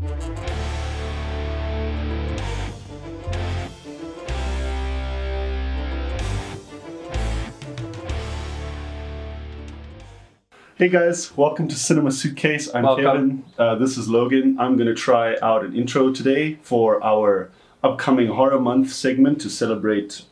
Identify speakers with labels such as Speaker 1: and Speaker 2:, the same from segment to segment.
Speaker 1: Hey guys, welcome to Cinema Suitcase. I'm
Speaker 2: Welcome.
Speaker 1: Kevin. Uh, this is Logan. I'm going to try out an intro today for our upcoming horror month segment to celebrate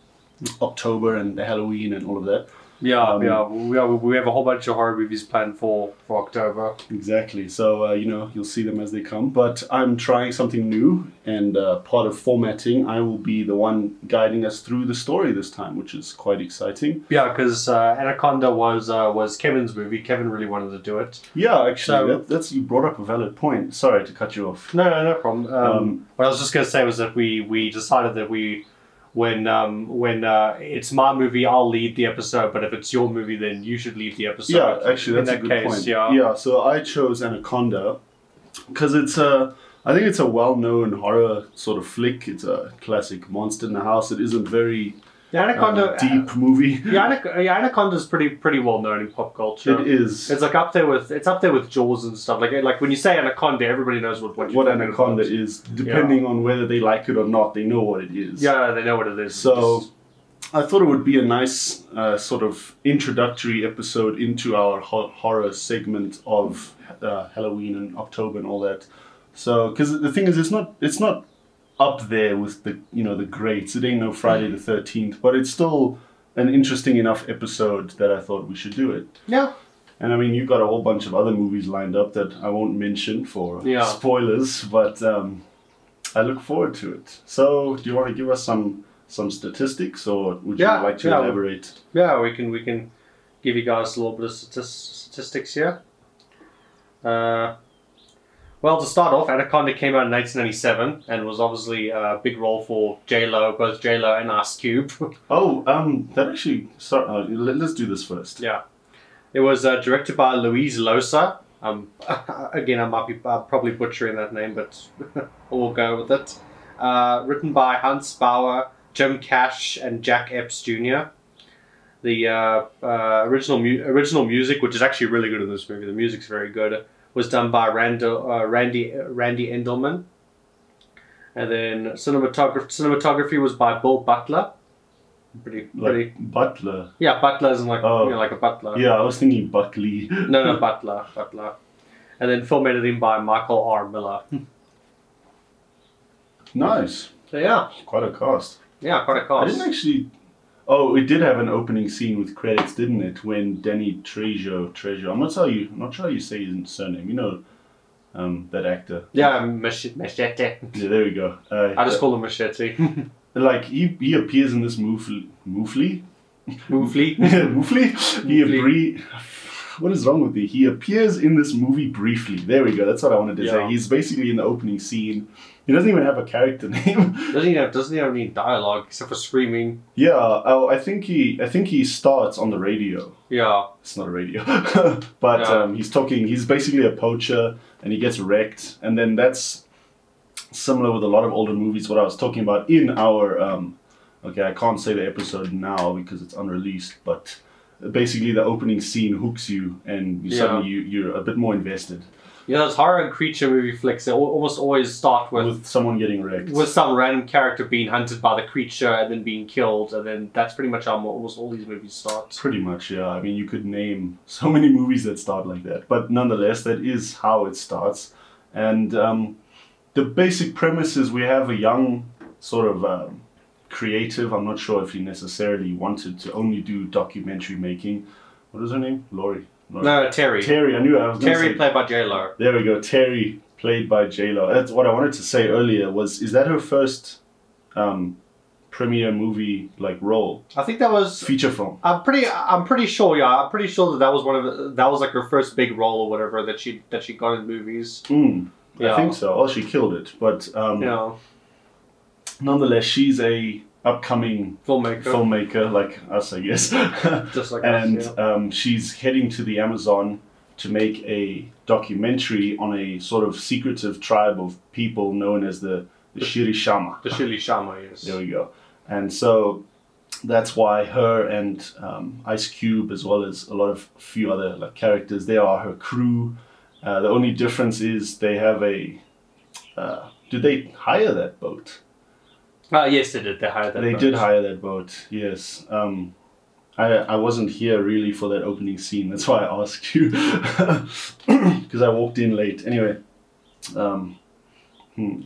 Speaker 1: October and Halloween and all of that.
Speaker 2: Yeah,
Speaker 1: Um,
Speaker 2: yeah. We, are, we have a whole bunch of horror movies planned for, for October.
Speaker 1: Exactly. So, uh, you know, you'll see them as they come. But I'm trying something new, and uh, part of formatting, I will be the one guiding us through the story this time, which is quite exciting.
Speaker 2: Yeah, because uh, Anaconda was uh, was Kevin's movie. Kevin really wanted to do it.
Speaker 1: Yeah, actually,
Speaker 2: So-
Speaker 1: that, that's you brought up a valid point. Sorry to cut you off.
Speaker 2: No, no, no problem. Um,
Speaker 1: Um,
Speaker 2: what I was just going to say was that we we decided that we when um, when uh, it's my movie, I'll lead the episode. But if it's your movie, then you should lead the episode.
Speaker 1: Yeah, actually,
Speaker 2: In
Speaker 1: that's a
Speaker 2: that
Speaker 1: good
Speaker 2: case,
Speaker 1: point.
Speaker 2: Yeah.
Speaker 1: yeah. So I chose Anaconda because it's a, I think it's a well-known horror sort of flick. It's a classic monster in the house. It isn't very
Speaker 2: The Anaconda.
Speaker 1: uh, deep movie.
Speaker 2: Yeah, Anac- yeah, Anaconda's pretty pretty well known in pop culture.
Speaker 1: It is.
Speaker 2: It's like up there with it's up there with Jaws and stuff. Like like when you say Anaconda, everybody knows what what,
Speaker 1: what Anaconda
Speaker 2: about.
Speaker 1: is, depending on whether they like it or not, they know what it is.
Speaker 2: Yeah, they know what it is.
Speaker 1: So
Speaker 2: Just-
Speaker 1: I thought it would be a nice uh, sort of introductory episode into our ho- horror segment of uh, Halloween and October and all that. So, because the thing is, it's not it's not up there with the you know the greats. It ain't no Friday the Thirteenth, but it's still an interesting enough episode that I thought we should do it.
Speaker 2: yeah,
Speaker 1: And I mean, you've got a whole bunch of other movies lined up that I won't mention for
Speaker 2: Yeah.
Speaker 1: spoilers, but um, I look forward to it. So, do you want to give us some some statistics, or would you
Speaker 2: Yeah,
Speaker 1: like to
Speaker 2: yeah.
Speaker 1: elaborate?
Speaker 2: yeah, we can we can give you guys a little bit of statistics here. Uh, well, to start off, Anaconda came out in 1997 and was obviously a big role for J Lo, both J Lo and Ice Cube.
Speaker 1: Oh, um, that actually. Sorry, uh, let, let's do this first.
Speaker 2: Yeah. It was uh, directed by Louise Losa. Um, again, I might be uh, probably butchering that name, but we'll go with it. Uh, written by Hans Bauer, Jim Cash, and Jack Epps Jr. The uh, uh, original mu- original music, which is actually really good in this movie, the music's very good, was done by Rando, uh, Randy Randy Endelman. And then cinematography cinematography was by Bill Butler. Pretty pretty
Speaker 1: Like Butler.
Speaker 2: yeah, Butler is like
Speaker 1: Oh.
Speaker 2: you know, like a butler.
Speaker 1: Yeah, I was thinking Buckley.
Speaker 2: No, no, Butler, Butler. And then film editing by Michael R. Miller.
Speaker 1: nice.
Speaker 2: So yeah,
Speaker 1: Quite a cast.
Speaker 2: yeah, quite a
Speaker 1: I
Speaker 2: cast.
Speaker 1: didn't actually. Oh, it did have an opening scene with credits, didn't it? When Danny Trejo, Trejo, I'm not sure you, I'm not sure how you say his surname. You know, um, that actor.
Speaker 2: Yeah, mach- machete.
Speaker 1: Yeah, there we go. Uh,
Speaker 2: I just call him machete.
Speaker 1: like he he appears in this movie, movie,
Speaker 2: Moofly.
Speaker 1: movie. He
Speaker 2: Moofly.
Speaker 1: agree. What is wrong with me? He appears in this movie briefly. There we go. That's what I wanted to say. He's basically in the opening scene. He doesn't even have a character name.
Speaker 2: Doesn't he have doesn't he have any dialogue except for screaming?
Speaker 1: yeah. Oh, I think he. I think he starts on the radio.
Speaker 2: Yeah.
Speaker 1: It's not a radio, but
Speaker 2: Yeah.
Speaker 1: um, he's talking. He's basically a poacher, and he gets wrecked, and then that's similar with a lot of older movies. What I was talking about in our, um, okay, I can't say the episode now because it's unreleased, but basically the opening scene hooks you, and you
Speaker 2: Yeah.
Speaker 1: suddenly you you're a bit more invested
Speaker 2: You know, those horror and creature movie flicks, they almost always start with,
Speaker 1: with someone getting wrecked.
Speaker 2: with some random character being hunted by the creature and then being killed, and then that's pretty much how almost all these movies start.
Speaker 1: Pretty much, yeah. I mean, you could name so many movies that start like that, but nonetheless, that is how it starts. And um, the basic premise is we have a young sort of um, creative. I'm not sure if he necessarily wanted to only do documentary making. What is her name? Lori.
Speaker 2: No, Terry.
Speaker 1: Terry. I knew I was
Speaker 2: Terry
Speaker 1: say.
Speaker 2: played by J Lo.
Speaker 1: there we go. Terry, played by J Lo. That's what I wanted to say earlier. Was is that her first um, premiere movie like role
Speaker 2: I think that was
Speaker 1: feature film?
Speaker 2: I'm pretty. I'm pretty sure. Yeah, I'm pretty sure that that was one of the, that was like her first big role or whatever that she that she got in movies.
Speaker 1: Mm, I think so. Oh, she killed it. But um,
Speaker 2: know,
Speaker 1: nonetheless, she's a upcoming
Speaker 2: filmmaker,
Speaker 1: filmmaker like us, I guess.
Speaker 2: just like
Speaker 1: and
Speaker 2: us. Yeah.
Speaker 1: um, she's heading to the Amazon to make a documentary on a sort of secretive tribe of people known as the, the Shirishama.
Speaker 2: The Shirley Shama, yes.
Speaker 1: There we go. And so that's why her and um, Ice Cube, as well as a lot of few other like characters, they are her crew. Uh, the only difference is they have a Uh, did they hire that boat?
Speaker 2: Uh, yes, they did. They hired that. Boat.
Speaker 1: They
Speaker 2: boat.
Speaker 1: did hire that boat. Yes. Um, I I wasn't here really for that opening scene. That's why I asked you because I walked in late. Anyway, um, hmm.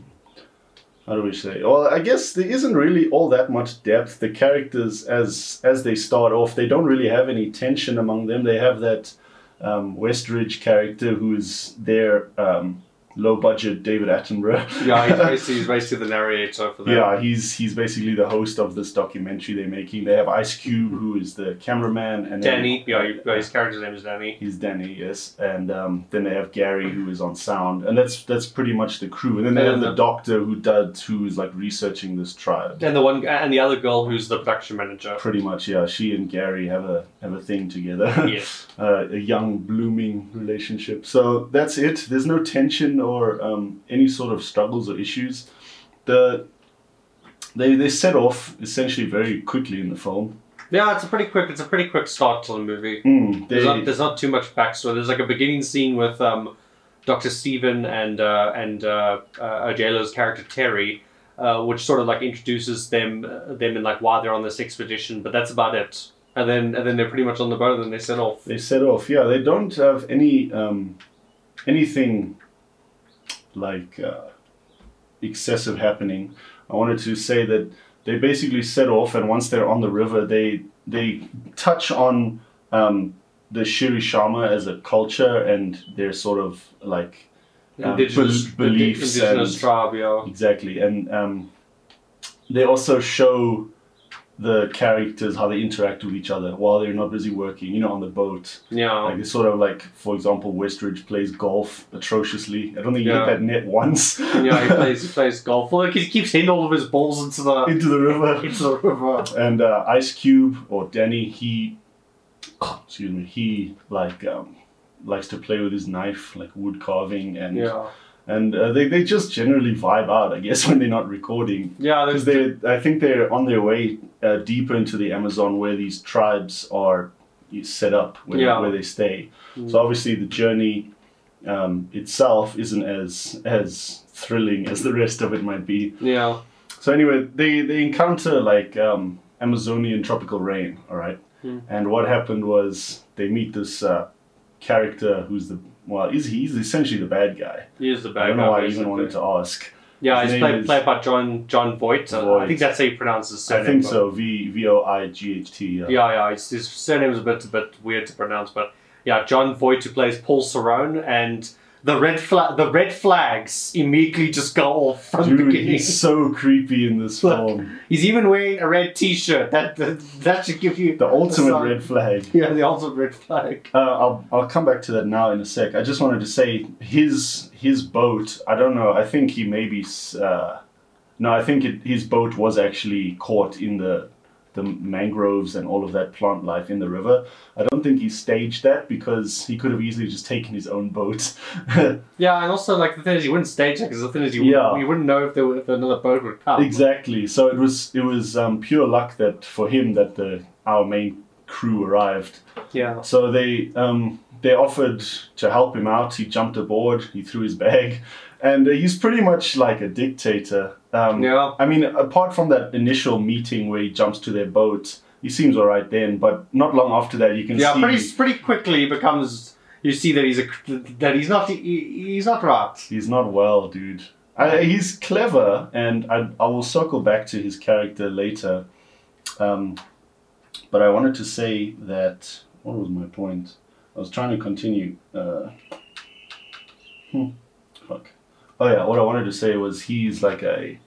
Speaker 1: how do we say? Well, I guess there isn't really all that much depth. The characters, as as they start off, they don't really have any tension among them. They have that um, Westridge character who is there. um, low budget David Attenborough.
Speaker 2: Yeah, he's basically, he's basically the narrator for that.
Speaker 1: Yeah, he's he's basically the host of this documentary they're making. They have Ice Cube, who is the cameraman, and
Speaker 2: Danny. Yeah, yeah, his character's name is Danny.
Speaker 1: He's Danny, yes, and um, then they have Gary, who is on sound, and that's that's pretty much the crew. And then they have the
Speaker 2: the-
Speaker 1: doctor who does who is like researching this tribe.
Speaker 2: And the one and the other girl who's the production manager.
Speaker 1: Pretty much, yeah. She and Gary have a have a thing together.
Speaker 2: yes.
Speaker 1: uh, a young blooming relationship. So that's it. There's no tension or um, any sort of struggles or issues. The they they set off essentially very quickly in the film.
Speaker 2: Yeah, it's a pretty quick. It's a pretty quick start to the movie.
Speaker 1: Mm, they,
Speaker 2: There's not, there's not too much backstory. There's like a beginning scene with um, Dr. Steven and uh, and uh, uh, character Terry, uh, which sort of like introduces them uh, them and like why they're on this expedition. But that's about it. And then and then they're pretty much on the boat and then they set off.
Speaker 1: they set off. Yeah, they don't have any um, anything like uh, excessive happening. I wanted to say that they basically set off, and once they're on the river, they they touch on um, the Shirishama as a culture and their sort of like um,
Speaker 2: Indigenous
Speaker 1: bel- beliefs
Speaker 2: indigenous
Speaker 1: and-
Speaker 2: tribe, yeah.
Speaker 1: exactly, and um, they also show the characters how they interact with each other while they're not busy working. You know, on the boat.
Speaker 2: Yeah.
Speaker 1: Like it's sort of like, for example, Westridge plays golf atrociously. I don't think he
Speaker 2: Yeah.
Speaker 1: hit that net once
Speaker 2: yeah, he plays he plays golf. Well, like, he keeps hitting all of his balls into the
Speaker 1: into the river.
Speaker 2: into the river.
Speaker 1: And uh, Ice Cube or Danny, he, excuse me, he like um, likes to play with his knife, like wood carving, and
Speaker 2: Yeah.
Speaker 1: And uh, they they just generally vibe out, I guess, when they're not recording.
Speaker 2: Yeah,
Speaker 1: Because they, I think they're on their way uh, deeper into the Amazon, where these tribes are set up, where,
Speaker 2: Yeah.
Speaker 1: where they stay.
Speaker 2: Mm.
Speaker 1: So obviously, the journey um, itself isn't as as thrilling as the rest of it might be.
Speaker 2: yeah.
Speaker 1: So anyway, they they encounter like um, Amazonian tropical rain. All right,
Speaker 2: Hmm.
Speaker 1: and what happened was they meet this uh, character who's the well, is? He's essentially the bad guy.
Speaker 2: He is the bad guy.
Speaker 1: I don't know
Speaker 2: guy,
Speaker 1: why I even wanted to ask.
Speaker 2: Yeah,
Speaker 1: His
Speaker 2: he's played,
Speaker 1: is-
Speaker 2: played by Jon Jon Voight. Uh, I think that's how you pronounce his
Speaker 1: I think so. V V O I G H T.
Speaker 2: Yeah, yeah, his, his surname is a bit a bit weird to pronounce, but yeah, Jon Voight who plays Paul Sarone, and the red flag the red flags immediately just go off from the
Speaker 1: Dude,
Speaker 2: beginning.
Speaker 1: he's so creepy in this
Speaker 2: Look.
Speaker 1: film.
Speaker 2: He's even wearing a red T-shirt. That that, that should give you
Speaker 1: The ultimate
Speaker 2: sign.
Speaker 1: red flag.
Speaker 2: Yeah, the ultimate red flag.
Speaker 1: Uh, I'll, I'll come back to that now in a sec. I just wanted to say his his boat. I don't know. I think he maybe. Uh, no, I think it, his boat was actually caught in the the mangroves and all of that plant life in the river. I don't think he staged that because he could have easily just taken his own boat.
Speaker 2: Yeah, and also like the thing is, you wouldn't stage it because the thing is, you,
Speaker 1: Yeah.
Speaker 2: wouldn't, you wouldn't know if there were, if another boat would come.
Speaker 1: exactly. So it was it was um, pure luck that for him that the our main crew arrived.
Speaker 2: Yeah.
Speaker 1: So they um, they offered to help him out. He jumped aboard. He threw his bag, and uh, he's pretty much like a dictator. Um,
Speaker 2: Yeah.
Speaker 1: I mean, apart from that initial meeting where he jumps to their boat, he seems alright then. But not long after that, you can
Speaker 2: Yeah,
Speaker 1: see.
Speaker 2: pretty pretty quickly he becomes. You see that he's a that he's not he, he's not right.
Speaker 1: He's not well, dude. I, he's clever, and I, I will circle back to his character later. Um, but I wanted to say that. What was my point? I was trying to continue. Uh, hmm, fuck. Oh yeah, what I wanted to say was he's like a,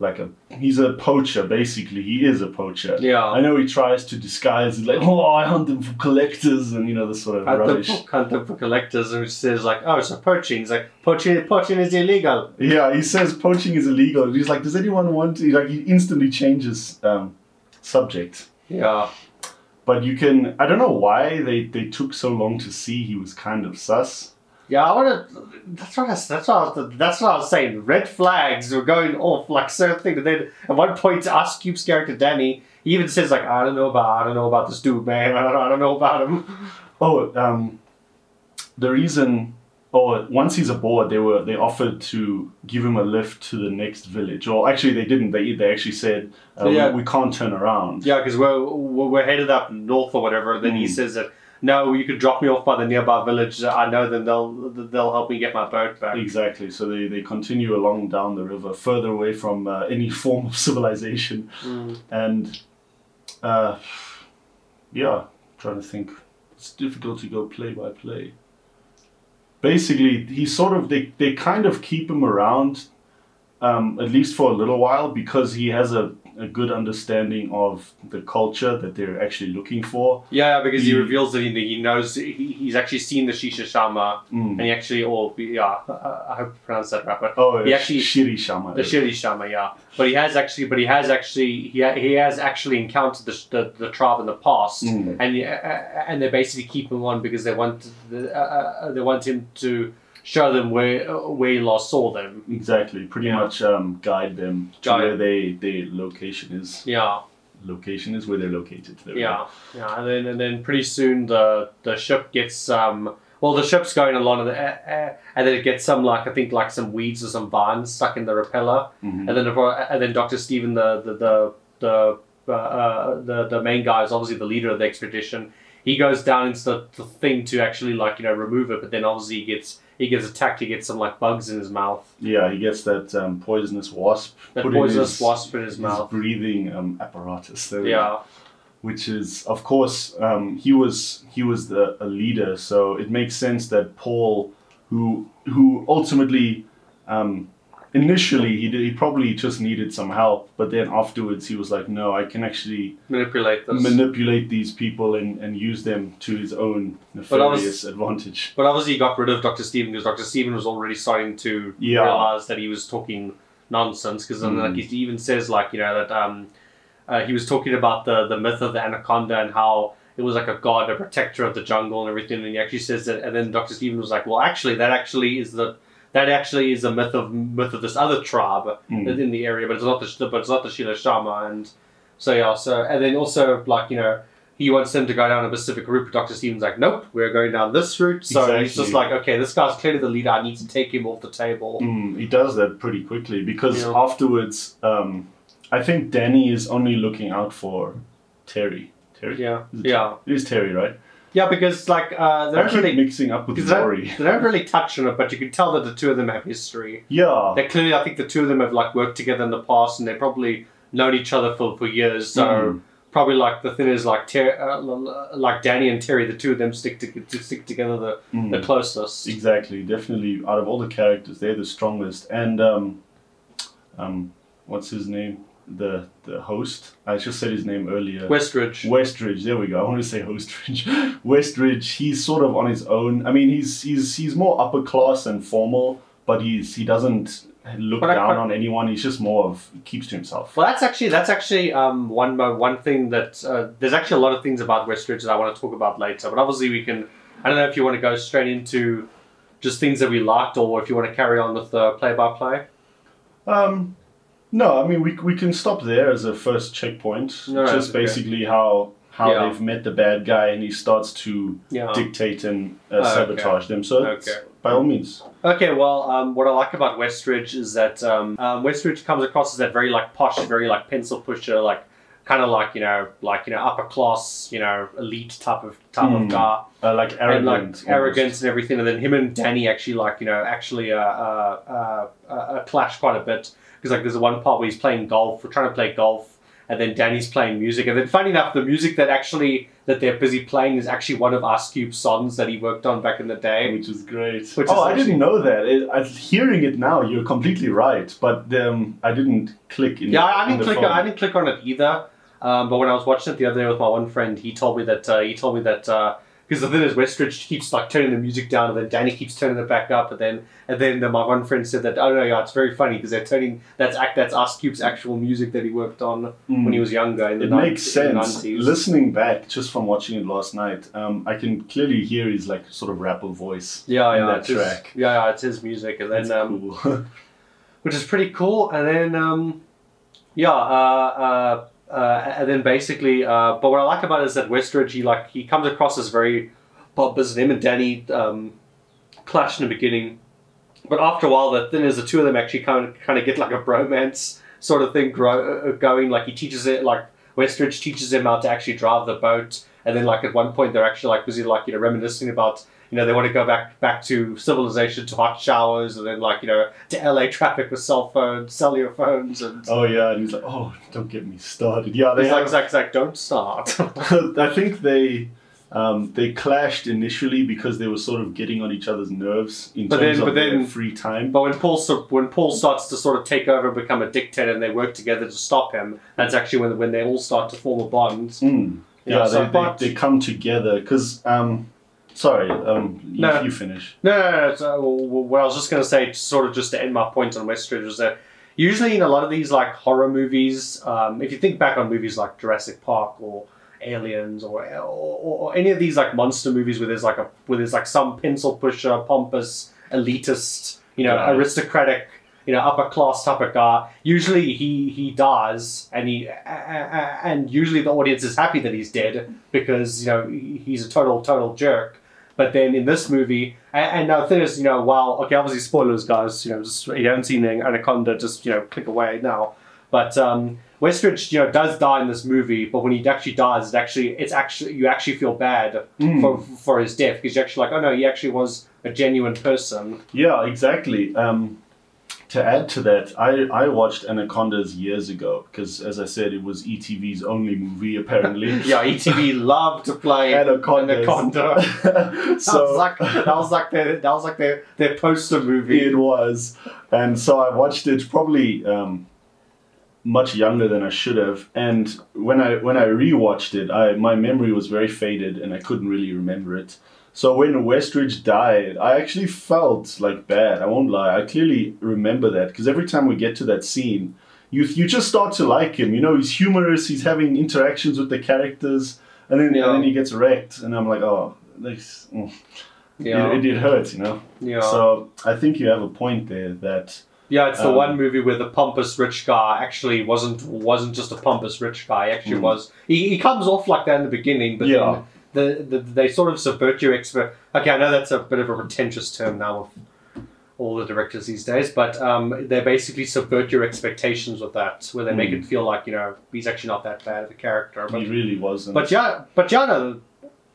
Speaker 1: like a he's a poacher basically. He is a poacher.
Speaker 2: Yeah.
Speaker 1: I know he tries to disguise it like, oh, I hunt them for collectors and you know this sort of
Speaker 2: the
Speaker 1: rubbish.
Speaker 2: book hunter for collectors, and which says like, oh, so poaching. He's like, poaching, poaching is illegal.
Speaker 1: Yeah, he says poaching is illegal. He's like, does anyone want to? Like, he instantly changes um, subject.
Speaker 2: Yeah,
Speaker 1: But you can. I don't know why they, they took so long to see he was kind of sus.
Speaker 2: Yeah. I want to. That's what I, that's what I was, that's what I was saying. Red flags were going off like certain thing. And then at one point, Ice Cube's character Danny, he even says like, I don't know about, I don't know about this dude, man. I don't, I don't know about him.
Speaker 1: Oh, um, the reason or once he's aboard, they were they offered to give him a lift to the next village. Or actually, they didn't. They they actually said uh,
Speaker 2: Yeah.
Speaker 1: we, we can't turn around.
Speaker 2: Yeah, because we're, we're headed up north or whatever. And then he
Speaker 1: Mm.
Speaker 2: says that no, you could drop me off by the nearby village. I know then they'll they'll help me get my boat back.
Speaker 1: Exactly. So they, they continue along down the river, further away from uh, any form of civilization.
Speaker 2: Mm.
Speaker 1: And uh, yeah, trying to think. It's difficult to go play by play. Basically, he sort of they, they kind of keep him around, um, at least for a little while, because he has a, a good understanding of the culture that they're actually looking for.
Speaker 2: Yeah, because he
Speaker 1: He-
Speaker 2: reveals that he, he knows he, he's actually seen the Shisha Shama,
Speaker 1: Mm.
Speaker 2: and he actually, or yeah, I, I hope I pronounced that right, but
Speaker 1: Oh,
Speaker 2: he actually-
Speaker 1: Shiri Shama.
Speaker 2: the Shiri Shama, yeah. But he has actually, but he has actually, he, ha- he has actually encountered the, the, the tribe in the past,
Speaker 1: Mm.
Speaker 2: and uh, and they basically keep him on because they want the, uh, uh, they want him to show them where uh, where he last saw them.
Speaker 1: Exactly. Pretty
Speaker 2: Yeah.
Speaker 1: much um, guide them to
Speaker 2: Guide.
Speaker 1: where they their location is.
Speaker 2: Yeah,
Speaker 1: Location is where they're located. There
Speaker 2: yeah, yeah. And then and then pretty soon the the ship gets um. Well, the ship's going along, and, the, uh, uh, and then it gets some like I think like some weeds or some vines stuck in the repeller.
Speaker 1: Mhm.
Speaker 2: and then and then Doctor Steven, the the the the, uh, uh, the the main guy is obviously the leader of the expedition. He goes down into the, the thing to actually like you know remove it, but then obviously he gets he gets attacked. He gets some like bugs in his mouth,
Speaker 1: Yeah, he gets that um, poisonous wasp
Speaker 2: that poisonous
Speaker 1: his-
Speaker 2: wasp in his mouth.
Speaker 1: breathing um, apparatus. There.
Speaker 2: Yeah,
Speaker 1: which is of course um, he was he was the a leader, so it makes sense that Paul, who who ultimately um, initially he did, he probably just needed some help, but then afterwards he was like, no, I can actually
Speaker 2: manipulate this.
Speaker 1: manipulate these people and, and use them to his own
Speaker 2: But was-
Speaker 1: nefarious advantage.
Speaker 2: but obviously he got rid of Doctor Steven because Doctor Steven was already starting to
Speaker 1: Yeah.
Speaker 2: realize that he was talking nonsense. Because
Speaker 1: Mm.
Speaker 2: like he even says like you know that um, uh, he was talking about the the myth of the anaconda and how it was like a god, a protector of the jungle and everything. And he actually says that, and then Doctor Steven was like, well, actually, that actually is the that actually is a myth of myth of this other tribe
Speaker 1: Mm.
Speaker 2: in the area, but it's not the but it's not the Shila Shama. And so yeah, so and then also like you know. He wants them to go down a specific route, but Dr. Steven's like, nope, we're going down this route. So he's just like, okay, this guy's clearly the leader. I need to take him off the table.
Speaker 1: Mm, he does that pretty quickly because
Speaker 2: Yeah.
Speaker 1: afterwards, um, I think Danny is only looking out for Terry. Terry?
Speaker 2: Yeah,
Speaker 1: it
Speaker 2: yeah,
Speaker 1: It is Terry, right?
Speaker 2: Yeah. Because like uh, they
Speaker 1: I
Speaker 2: don't
Speaker 1: keep
Speaker 2: really,
Speaker 1: mixing up with
Speaker 2: because they don't, they don't really touch on it, but you can tell that the two of them have history.
Speaker 1: Yeah.
Speaker 2: They clearly, I think the two of them have like worked together in the past, and they probably known each other for, for years. So
Speaker 1: Mm.
Speaker 2: probably like the thing is like Ter- uh, l- l- like Danny and Terry, the two of them stick to, to stick together the,
Speaker 1: Mm.
Speaker 2: the closest.
Speaker 1: Exactly, definitely. Out of all the characters, they're the strongest. And um, um, what's his name? The the host. I just said his name earlier.
Speaker 2: Westridge.
Speaker 1: Westridge. There we go. I want to say Hostridge. Westridge. He's sort of on his own. I mean, he's he's he's more upper class and formal, but he's he doesn't look
Speaker 2: But I-
Speaker 1: down
Speaker 2: but-
Speaker 1: on anyone. He's just more of keeps to himself.
Speaker 2: Well, that's actually that's actually um, one mo- one thing that uh, there's actually a lot of things about Westridge that I want to talk about later. But obviously, we can. I don't know if you want to go straight into just things that we liked, or if you want to carry on with the play-by-play.
Speaker 1: Um, no, I mean we we can stop there as a first checkpoint.
Speaker 2: No,
Speaker 1: just
Speaker 2: okay.
Speaker 1: basically how how
Speaker 2: Yeah.
Speaker 1: they've met the bad guy and he starts to
Speaker 2: Yeah.
Speaker 1: dictate and uh,
Speaker 2: Oh, okay.
Speaker 1: sabotage them. So
Speaker 2: Okay.
Speaker 1: by all means.
Speaker 2: Okay, well, um, what I like about Westridge is that um, um, Westridge comes across as that very like posh, very like pencil pusher, like kind of like you know, like you know, upper class, you know, elite type of type
Speaker 1: Hmm.
Speaker 2: of guy.
Speaker 1: Uh, like
Speaker 2: and like
Speaker 1: almost.
Speaker 2: arrogance and everything. And then him and Danny actually like you know actually uh, uh, uh, uh, uh, clash quite a bit because like there's one part where he's playing golf, we're trying to play golf, and then Danny's playing music, and then funny enough, the music that actually that they're busy playing is actually one of Ice Cube's songs that he worked on back in the day.
Speaker 1: Which is great.
Speaker 2: Which
Speaker 1: oh,
Speaker 2: is
Speaker 1: I
Speaker 2: actually-
Speaker 1: didn't know that. It, I, hearing it now, you're completely right. But um, I didn't click in.
Speaker 2: Yeah, I didn't
Speaker 1: the
Speaker 2: click.
Speaker 1: phone.
Speaker 2: I didn't click on it either. Um, but when I was watching it the other day with my one friend, he told me that uh, he told me that because the thing is, Westridge keeps like turning the music down, and then Danny keeps turning it back up, and then and then my one friend said that oh no, yeah, it's very funny because they're turning that's act that's Ice Cube's actual music that he worked on
Speaker 1: Mm.
Speaker 2: when he was younger. The
Speaker 1: It
Speaker 2: nin-
Speaker 1: makes
Speaker 2: in the
Speaker 1: sense.
Speaker 2: 90s.
Speaker 1: Listening back, just from watching it last night, um, I can clearly hear his like sort of rapper voice.
Speaker 2: yeah,
Speaker 1: in
Speaker 2: yeah,
Speaker 1: that
Speaker 2: it's his,
Speaker 1: track.
Speaker 2: yeah, yeah, it's his music, and then um,
Speaker 1: cool.
Speaker 2: which is pretty cool. And then, um, yeah, uh, uh, uh, and then basically, uh, but what I like about it is that Westridge, he like he comes across as very pompous, and him and Danny, um, clash in the beginning, but after a while, the thing is, the two of them actually kind of kind of get like a bromance sort of thing grow, uh, going. Like he teaches it, like Westridge teaches him how to actually drive the boat, and then like at one point they're actually like busy like you know reminiscing about you know they want to go back back to civilization to hot showers, and then like you know to LA traffic with cell phones, cellular phones, and
Speaker 1: Oh yeah, and he's like, oh, don't get me started. Yeah, they
Speaker 2: he's like, Zach, Zach, don't start.
Speaker 1: I think they um, they clashed initially because they were sort of getting on each other's nerves in
Speaker 2: But
Speaker 1: terms
Speaker 2: then-
Speaker 1: of
Speaker 2: but
Speaker 1: their free time.
Speaker 2: But when Paul when Paul starts to sort of take over and become a dictator, and they work together to stop him, that's actually when when they all start to form a bond.
Speaker 1: Mm.
Speaker 2: Yeah,
Speaker 1: Yeah,
Speaker 2: so
Speaker 1: they, they, they come together because um, sorry, um, you,
Speaker 2: No.
Speaker 1: you finish.
Speaker 2: No, no, no. So, well, what I was just going to say, sort of just to end my point on Westridge, was that usually in a lot of these like horror movies, um, if you think back on movies like Jurassic Park or Aliens or, or, or any of these like monster movies where there's like a where there's like some pencil pusher, pompous, elitist, you know,
Speaker 1: Guy.
Speaker 2: aristocratic, you know, upper class type of guy. Usually he he dies, and he and usually the audience is happy that he's dead because you know he's a total total jerk. But then in this movie, and, and now the thing is, you know, while okay, obviously spoilers, guys, you know, just if you haven't seen Anaconda, just you know, click away now. But um, Westridge, you know, does die in this movie, but when he actually dies, it actually, it's actually, you actually feel bad
Speaker 1: Mm.
Speaker 2: for for his death because you're actually like, oh no, he actually was a genuine person.
Speaker 1: Yeah, exactly. Um, to add to that, I, I watched Anacondas years ago because, as I said, it was ETV's only movie apparently.
Speaker 2: Yeah, ETV loved to play
Speaker 1: Anacondas.
Speaker 2: Anaconda. that was
Speaker 1: so
Speaker 2: like that was like their that was like their their poster movie.
Speaker 1: it was, and so I watched it probably um, much younger than I should have. And when I when I rewatched it, I my memory was very faded and I couldn't really remember it. So when Westridge died, I actually felt like bad. I won't lie. I clearly remember that because every time we get to that scene, you you just start to like him. You know, he's humorous. He's having interactions with the characters, and then
Speaker 2: Yeah.
Speaker 1: and then he gets wrecked, and I'm like, oh, this, mm.
Speaker 2: Yeah,
Speaker 1: it, it, it hurts, you know.
Speaker 2: yeah.
Speaker 1: So I think you have a point there that
Speaker 2: Yeah, it's the
Speaker 1: Um,
Speaker 2: one movie where the pompous rich guy actually wasn't wasn't just a pompous rich guy. He actually
Speaker 1: Mm.
Speaker 2: was. He, he comes off like that in the beginning, but
Speaker 1: Yeah.
Speaker 2: then the, the they sort of subvert your expert. Okay, I know that's a bit of a pretentious term now with all the directors these days, but um, they basically subvert your expectations with that, where they make
Speaker 1: Mm.
Speaker 2: it feel like you know he's actually not that bad of a character. But
Speaker 1: he really wasn't.
Speaker 2: but yeah, but yeah, no,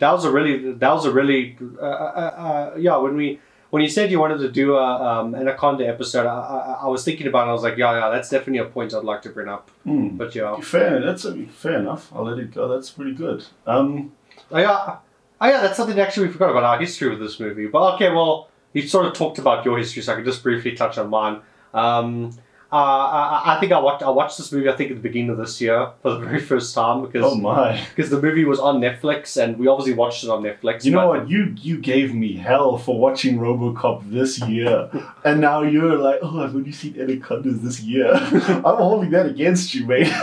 Speaker 2: that was a really that was a really uh, uh, uh, yeah. When we when you said you wanted to do a um, anaconda episode, I, I, I was thinking about it. I was like, yeah, yeah, that's definitely a point I'd like to bring up.
Speaker 1: Hmm.
Speaker 2: But yeah,
Speaker 1: fair. That's a, fair enough. I'll let it go. That's pretty good. Um,
Speaker 2: oh, yeah, oh, yeah, that's something actually we forgot about our history with this movie. But okay, well, you sort of talked about your history, so I can just briefly touch on mine. Um, uh, I, I think I watched I watched this movie I think at the beginning of this year for the very first time because
Speaker 1: oh my!
Speaker 2: because the movie was on Netflix and we obviously watched it on Netflix.
Speaker 1: You know what? You you gave me hell for watching RoboCop this year, and now you're like, oh, I've only seen Anacondas this year. I'm holding that against you, mate.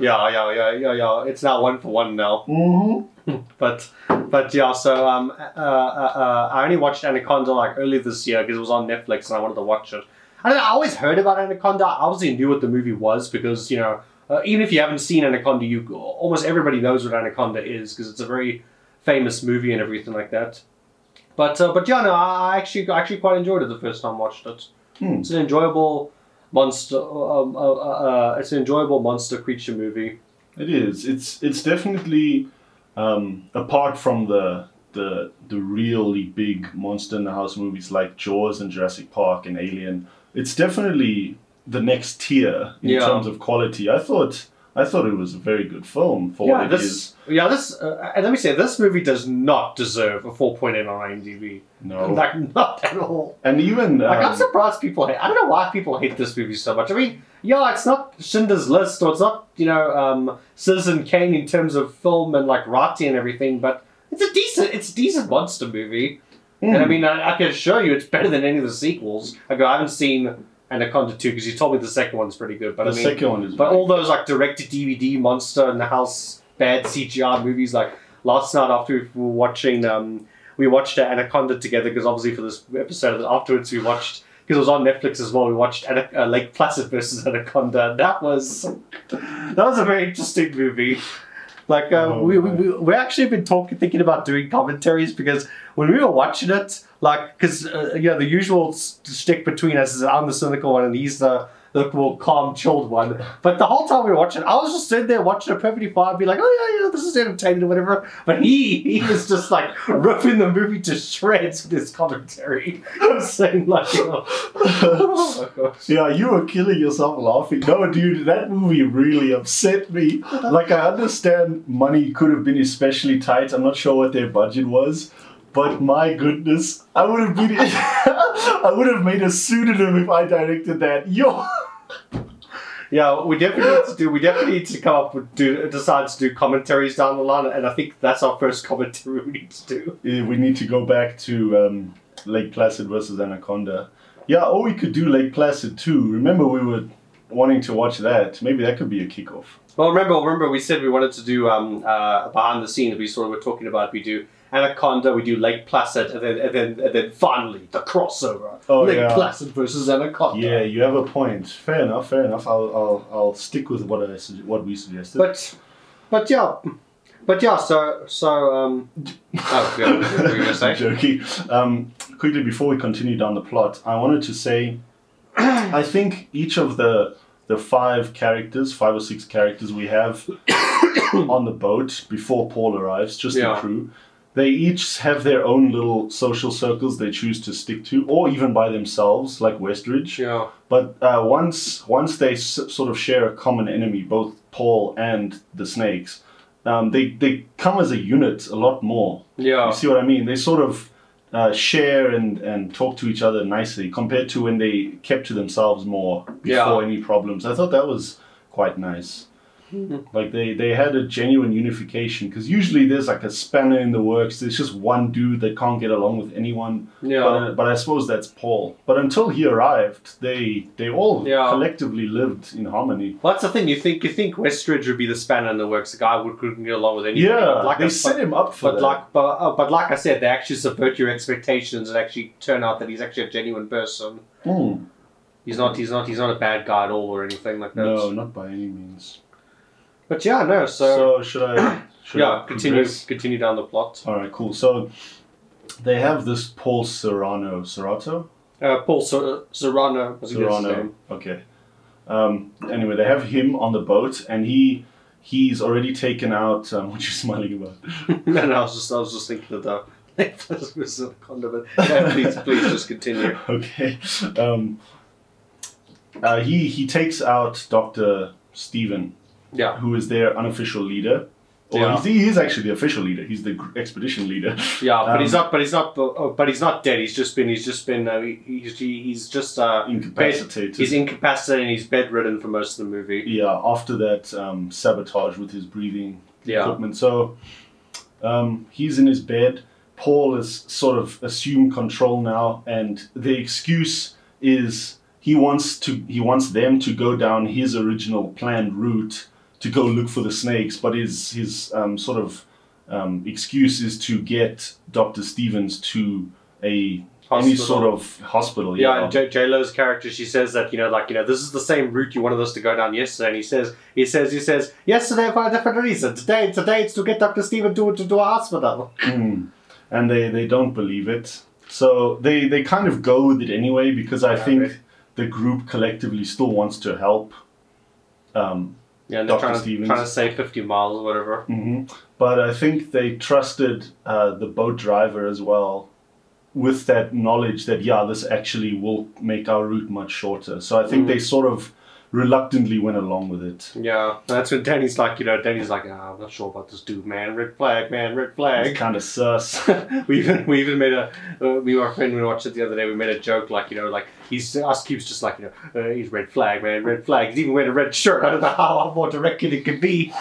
Speaker 2: Yeah, yeah, yeah, yeah, yeah. It's now one for one now.
Speaker 1: hmm
Speaker 2: But, but yeah. So um, uh, uh, uh, I only watched Anaconda like earlier this year because it was on Netflix and I wanted to watch it. I don't know. I always heard about Anaconda. I obviously knew what the movie was because you know, uh, even if you haven't seen Anaconda, you almost everybody knows what Anaconda is because it's a very famous movie and everything like that. But uh, but yeah, no, I actually I actually quite enjoyed it the first time I watched it.
Speaker 1: Hmm.
Speaker 2: It's an enjoyable monster. Um, uh, uh, uh, it's an enjoyable monster creature movie.
Speaker 1: It is. It's it's definitely um, apart from the the the really big monster in the house movies like Jaws and Jurassic Park and Alien. It's definitely the next tier in
Speaker 2: Yeah.
Speaker 1: terms of quality. I thought I thought it was a very good film for
Speaker 2: yeah,
Speaker 1: what it is.
Speaker 2: this yeah this uh, and let me say this movie does not deserve a 4.8 on IMDb.
Speaker 1: No,
Speaker 2: Like not at all.
Speaker 1: and even
Speaker 2: Like I'm
Speaker 1: um,
Speaker 2: surprised people hate. I don't know why people hate this movie so much. I mean, yeah, it's not Schindler's List or it's not you know um, Citizen Kane in terms of film and like writing and everything, but it's a decent it's a decent monster movie. And I
Speaker 1: mm,
Speaker 2: mean, I, I can assure you it's better than any of the sequels. I go, I haven't seen Anaconda 2 because you told me the second one's pretty good, but
Speaker 1: the
Speaker 2: I mean,
Speaker 1: second one is.
Speaker 2: but
Speaker 1: very
Speaker 2: all those like direct to DVD monster in the house bad CGI movies, like last night after we were watching, um, we watched Anaconda together because obviously for this episode afterwards we watched because it was on Netflix as well. We watched Ana- uh, Lake Placid versus Anaconda. And that was that was a very interesting movie. Like uh,
Speaker 1: Oh,
Speaker 2: we, we we we actually been talking thinking about doing commentaries because when we were watching it, like because uh, know the usual stick between us is I'm the cynical one and he's the the more calm, chilled one. But the whole time we were watching, I was just sitting there watching it perfectly fine, be like, oh yeah, yeah, this is entertaining or whatever. But he he was just like ripping the movie to shreds with his commentary, saying like, oh, oh my gosh.
Speaker 1: Yeah, you were killing yourself laughing. No, dude, that movie really upset me. Like, I understand money could have been especially tight. I'm not sure what their budget was, but my goodness, I would have been. I would have made a pseudonym if I directed that. Yo.
Speaker 2: Yeah, we definitely need to do. We definitely need to come up with do decide to do commentaries down the line, and I think that's our first commentary we need to do.
Speaker 1: We need to go back to um, Lake Placid versus Anaconda. Yeah, or we could do Lake Placid too. Remember, we were wanting to watch that. Maybe that could be a kickoff.
Speaker 2: Well, remember, remember, we said we wanted to do um, uh, behind the scenes. We sort of were talking about we do Anaconda, we do Lake Placid, and then and then and then finally the crossover.
Speaker 1: Oh,
Speaker 2: Lake
Speaker 1: yeah.
Speaker 2: Placid versus Anaconda.
Speaker 1: Yeah, you have a point. Fair enough. Fair enough. I'll I'll, I'll stick with what I sugge- what we suggested.
Speaker 2: But but yeah. But yeah, so so um oh yeah, what were you gonna say?
Speaker 1: Jokey. Um, quickly before we continue down the plot, I wanted to say, I think each of the the five characters, five or six characters we have on the boat before Paul arrives, just
Speaker 2: Yeah.
Speaker 1: the crew, they each have their own little social circles they choose to stick to, or even by themselves, like Westridge.
Speaker 2: Yeah.
Speaker 1: But uh, once once they s- sort of share a common enemy, both Paul and the snakes, um, they they come as a unit a lot more.
Speaker 2: Yeah.
Speaker 1: You see what I mean? They sort of uh, share and, and talk to each other nicely compared to when they kept to themselves more before
Speaker 2: Yeah.
Speaker 1: any problems. I thought that was quite nice. Like they, they had a genuine unification because usually there's like a spanner in the works. There's just one dude that can't get along with anyone.
Speaker 2: Yeah.
Speaker 1: But, uh, but I suppose that's Paul. But until he arrived, they they all
Speaker 2: Yeah.
Speaker 1: collectively lived in harmony.
Speaker 2: Well, that's the thing. You think you think Westridge would be the spanner in the works, the guy who couldn't get along with anyone.
Speaker 1: Yeah,
Speaker 2: But like
Speaker 1: they
Speaker 2: I-
Speaker 1: set
Speaker 2: but,
Speaker 1: him up for
Speaker 2: but
Speaker 1: that.
Speaker 2: like but, uh, but like I said, they actually subvert your expectations and actually turn out that he's actually a genuine person.
Speaker 1: Hmm.
Speaker 2: He's not he's not he's not a bad guy at all or anything like that.
Speaker 1: No, not by any means.
Speaker 2: But yeah, no. So,
Speaker 1: So, should I? Should
Speaker 2: yeah,
Speaker 1: I
Speaker 2: continue
Speaker 1: progress?
Speaker 2: continue down the plot.
Speaker 1: All right, cool. So they have this Paul Serrano, Serrato,
Speaker 2: Uh, Paul Ser- Serrano was his
Speaker 1: Serrano.
Speaker 2: name.
Speaker 1: Okay. Um, anyway, they have him on the boat, and he he's already taken out. Um, what you smiling about?
Speaker 2: no, no, I was just I was just thinking of was a condiment. Yeah, please, please, just continue.
Speaker 1: okay. Um, uh, he he takes out Doctor Steven,
Speaker 2: Yeah,
Speaker 1: who is their unofficial leader. Or
Speaker 2: Yeah.
Speaker 1: he's, he is actually the official leader. He's the expedition leader.
Speaker 2: yeah, but
Speaker 1: Um,
Speaker 2: he's not. But he's not. oh, But he's not dead. He's just been. He's just been. Uh, he- he's he's just. Uh,
Speaker 1: Incapacitated.
Speaker 2: he's incapacitated and he's bedridden for most of the movie.
Speaker 1: yeah, after that um, sabotage with his breathing
Speaker 2: Yeah.
Speaker 1: equipment. So um, he's in his bed. Paul has sort of assumed control now, and the excuse is he wants to he wants them to go down his original planned route to go look for the snakes, but his his um, sort of um, excuse is to get Doctor Stevens to a any sort of hospital.
Speaker 2: Yeah, and J- J Lo's character, she says that you know, like you know, this is the same route you wanted us to go down yesterday. And he says, he says, he says, yesterday for a different reason. Today, today it's to get Doctor Steven to to, to a hospital.
Speaker 1: Mm. And they, they don't believe it. So they, they kind of go with it anyway because I
Speaker 2: Yeah,
Speaker 1: think
Speaker 2: right.
Speaker 1: the group collectively still wants to help. Um,
Speaker 2: Yeah,
Speaker 1: Dr.
Speaker 2: trying to,
Speaker 1: Stevens.
Speaker 2: trying to save fifty miles or whatever.
Speaker 1: mhm. But I think they trusted uh, the boat driver as well with that knowledge that, yeah, this actually will make our route much shorter. So I think
Speaker 2: Mm.
Speaker 1: they sort of reluctantly went along with it.
Speaker 2: Yeah, that's when Danny's like, you know, Danny's like, ah, I'm not sure about this dude, man. Red flag, man, red flag.
Speaker 1: kind of sus.
Speaker 2: we even we even made a uh, and my friend we watched it the other day. We made a joke like you know like he's us keeps just like you know uh, he's red flag man red flag. He's even wearing a red shirt. I don't know how more direct it could be.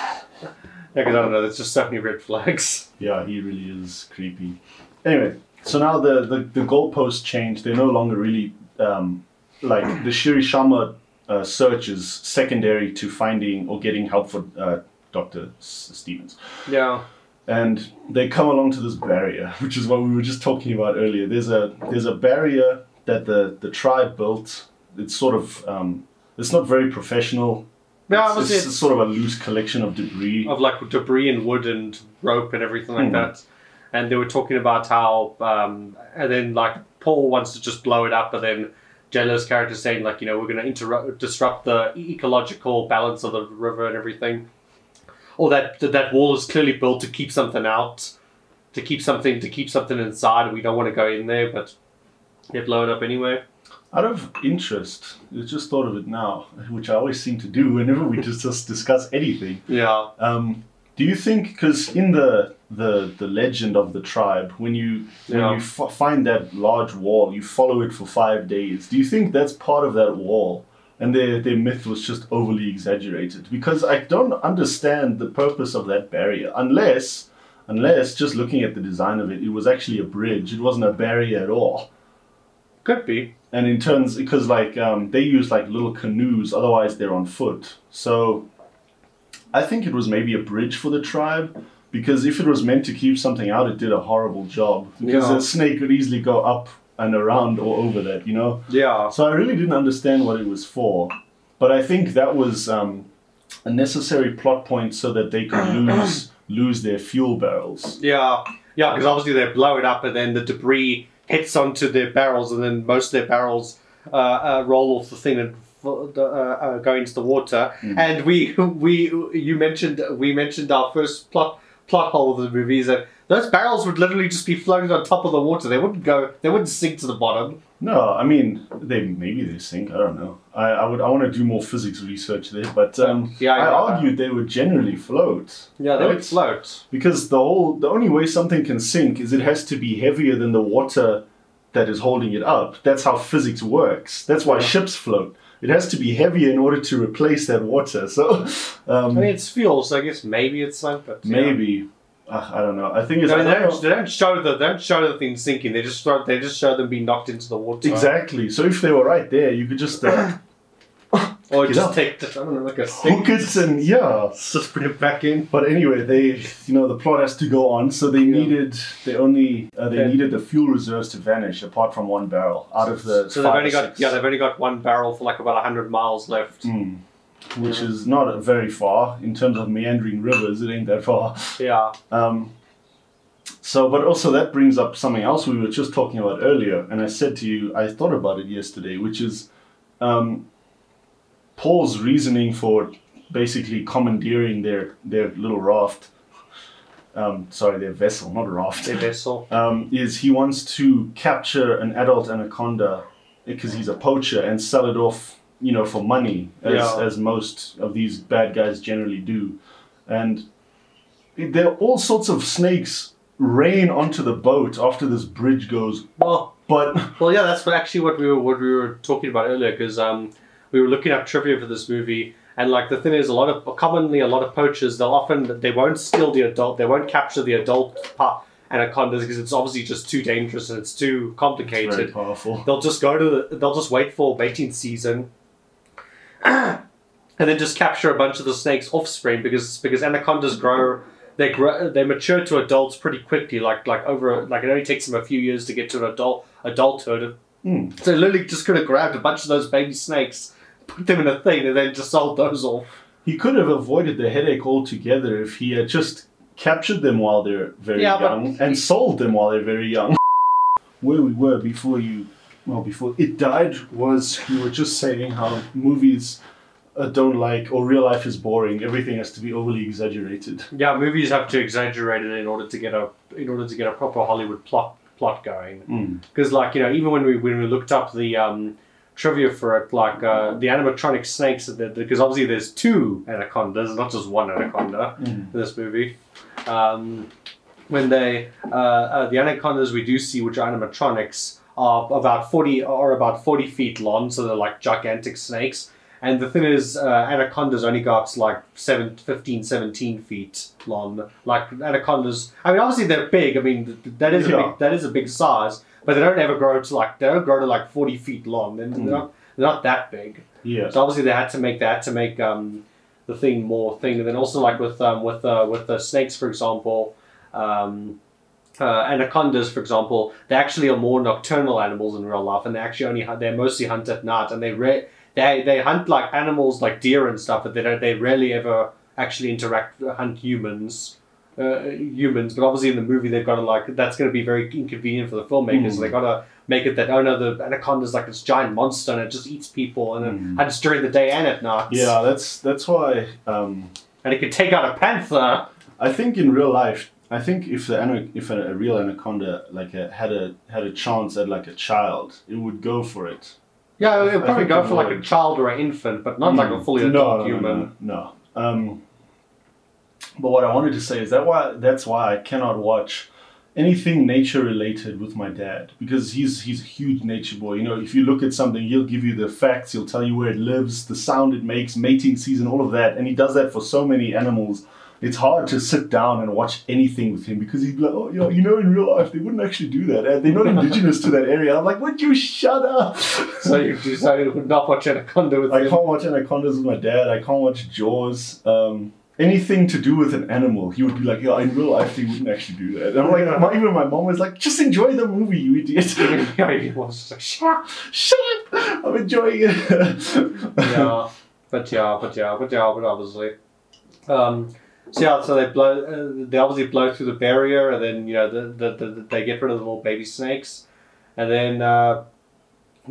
Speaker 2: Because I don't know. There's just so many red flags.
Speaker 1: Yeah, he really is creepy. Anyway, so now the the, the goalposts change. They're no longer really um, like the Shirishama uh, search is secondary to finding or getting help for uh, Doctor S- Stevens.
Speaker 2: Yeah.
Speaker 1: And they come along to this barrier, which is what we were just talking about earlier. There's a there's a barrier that the the tribe built. It's sort of um, it's not very professional.
Speaker 2: Yeah,
Speaker 1: it's, it's
Speaker 2: it's
Speaker 1: sort of a loose collection of debris.
Speaker 2: of like debris and wood and rope and everything like
Speaker 1: Hmm.
Speaker 2: that. and they were talking about how, um, and then like Paul wants to just blow it up, but then J-Lo's character saying like, you know, we're going to interrupt, disrupt the ecological balance of the river and everything, or that that that wall is clearly built to keep something out, to keep something to keep something inside. We don't want to go in there, but they blow it up anyway.
Speaker 1: Out of interest, I just thought of it now, which I always seem to do whenever we just, just discuss anything.
Speaker 2: Yeah.
Speaker 1: Um, do you think because in the the the legend of the tribe, when you when
Speaker 2: Yeah.
Speaker 1: you f- find that large wall, you follow it for five days. Do you think that's part of that wall, and their their myth was just overly exaggerated? Because I don't understand the purpose of that barrier, unless unless just looking at the design of it, it was actually a bridge. It wasn't a barrier at all.
Speaker 2: Could be.
Speaker 1: And in terms, because like um, they use like little canoes, otherwise they're on foot. So I think it was maybe a bridge for the tribe. Because if it was meant to keep something out, it did a horrible job. Because
Speaker 2: Yeah.
Speaker 1: a snake could easily go up and around or over that, you know.
Speaker 2: Yeah.
Speaker 1: So I really didn't understand what it was for. But I think that was um, a necessary plot point so that they could lose lose their fuel barrels.
Speaker 2: Yeah, yeah, because obviously they blow it up and then the debris hits onto their barrels and then most of their barrels uh, uh, roll off the thing and f- uh, uh, go into the water. And we we you mentioned we mentioned our first plot plot hole of the movie is that those barrels would literally just be floating on top of the water. They wouldn't go. They wouldn't sink to the bottom.
Speaker 1: No, I mean they maybe they sink. I don't know. I, I would I want to do more physics research there, but um,
Speaker 2: Yeah, I
Speaker 1: I, argued they would generally float.
Speaker 2: Yeah, they would float.
Speaker 1: because the whole the only way something can sink is it has to be heavier than the water that is holding it up. That's how physics works. That's why
Speaker 2: Yeah.
Speaker 1: ships float. It has to be heavier in order to replace that water. So um,
Speaker 2: I mean, it's fuel, so I guess maybe it's sunk, but
Speaker 1: maybe uh, I don't know. I think it's
Speaker 2: I mean, they,
Speaker 1: don't
Speaker 2: they don't show the they don't show the thing sinking. They just throw, they just show them being knocked into the water.
Speaker 1: exactly. So if they were right there, you could just uh,
Speaker 2: Or just
Speaker 1: up.
Speaker 2: take the, I don't know, like a
Speaker 1: hook it and yeah.
Speaker 2: just put it back in.
Speaker 1: But anyway, they you know the plot has to go on, so they
Speaker 2: Yeah.
Speaker 1: needed they only uh, they needed the fuel reserves to vanish apart from one barrel out of the
Speaker 2: So they've only got
Speaker 1: six.
Speaker 2: yeah they've only got one barrel for like about hundred miles left.
Speaker 1: Mm. which is not very far in terms of meandering rivers. It ain't that far.
Speaker 2: Yeah,
Speaker 1: Um, so, but also that brings up something else we were just talking about earlier, and I said to you, I thought about it yesterday, which is um, Paul's reasoning for basically commandeering their their little raft. Um, sorry, their vessel, not raft.
Speaker 2: their vessel.
Speaker 1: um, is he wants to capture an adult anaconda because he's a poacher and sell it off, you know, for money, as,
Speaker 2: Yeah.
Speaker 1: as most of these bad guys generally do. And it- there are all sorts of snakes rain onto the boat after this bridge goes,
Speaker 2: Well,
Speaker 1: but
Speaker 2: well, yeah, that's what, actually what we were what we were talking about earlier because um, we were looking up trivia for this movie. And like the thing is, a lot of commonly a lot of poachers they'll often they won't steal the adult, they won't capture the adult pa- anacondas because it's obviously just too dangerous and it's too
Speaker 1: it's
Speaker 2: complicated.
Speaker 1: very powerful.
Speaker 2: They'll just go to the, they'll just wait for mating season, and then just capture a bunch of the snake's offspring because because anacondas grow they grow they mature to adults pretty quickly like like over like it only takes them a few years to get to an adult adulthood.
Speaker 1: Hmm.
Speaker 2: So literally just could have grabbed a bunch of those baby snakes, put them in a thing, and then just sold those off.
Speaker 1: He could have avoided the headache altogether if he had just captured them while they're very
Speaker 2: Yeah,
Speaker 1: young and sold them while they're very young. Where we were before you, well, before it died, was you were just saying how movies uh, don't like or real life is boring. Everything has to be overly exaggerated.
Speaker 2: Yeah, movies have to exaggerate it in order to get a in order to get a proper Hollywood plot plot going.
Speaker 1: Mm.
Speaker 2: because like you know even when we when we looked up the um, trivia for it like uh, the animatronic snakes because obviously there's two anacondas not just one anaconda
Speaker 1: Mm.
Speaker 2: in this movie um, when they uh, uh, the anacondas we do see which are animatronics are about 40 are about 40 feet long so they're like gigantic snakes and the thing is uh, anacondas only go up to like 7, 15 17 feet long like anacondas i mean obviously they're big i mean th- that is a
Speaker 1: Yeah.
Speaker 2: big that is a big size but they don't ever grow to like they don't grow to like 40 feet long they're,
Speaker 1: Mm.
Speaker 2: they're, not, they're not that big
Speaker 1: Yes.
Speaker 2: so obviously they had to make that to make um, the thing more thing, and then also like with um, with uh, with the snakes, for example, um, uh, anacondas, for example, they actually are more nocturnal animals in real life, and they actually only hunt, they mostly hunt at night, and they re- they they hunt like animals like deer and stuff, but they don't they rarely ever actually interact hunt humans. Uh, humans, but obviously in the movie they've got to like that's going to be very inconvenient for the filmmakers.
Speaker 1: Mm.
Speaker 2: So they got to make it that oh no, the anaconda's like this giant monster and it just eats people, and, it,
Speaker 1: Mm.
Speaker 2: it's during the day and at night.
Speaker 1: Yeah, that's that's why. Um,
Speaker 2: and it could take out a panther.
Speaker 1: I think in real life, I think if the ana- if a, a real anaconda like a, had a had a chance at like a child, it would go for it.
Speaker 2: Yeah, it would probably go for like a child or an infant, but not like a
Speaker 1: Mm.
Speaker 2: fully adult
Speaker 1: no, no,
Speaker 2: human.
Speaker 1: No. no. Um, but what I wanted to say is that why that's why I cannot watch anything nature related with my dad because he's he's a huge nature boy. You know, if you look at something, he'll give you the facts. He'll tell you where it lives, the sound it makes, mating season, all of that, and he does that for so many animals. It's hard to sit down and watch anything with him because he'd be like, oh, you know, you know, in real life they wouldn't actually do that. And they're not indigenous to that area. I'm like, would you shut up?
Speaker 2: So you decided would not watch Anaconda with
Speaker 1: I
Speaker 2: him.
Speaker 1: can't watch Anacondas with my dad. I can't watch Jaws. Um, anything to do with an animal, he would be like, "Yeah, in real life, they wouldn't actually do that." And I'm like,
Speaker 2: Yeah.
Speaker 1: my, even my mom was like, "Just enjoy the movie, you idiot."
Speaker 2: yeah, he was just like, shut up.
Speaker 1: Shut up! I'm enjoying it.
Speaker 2: yeah, but yeah, but yeah, but yeah, but obviously. Um, so yeah, so they blow, uh, they obviously blow through the barrier, and then you know the, the, the, the- they get rid of the little baby snakes, and then uh,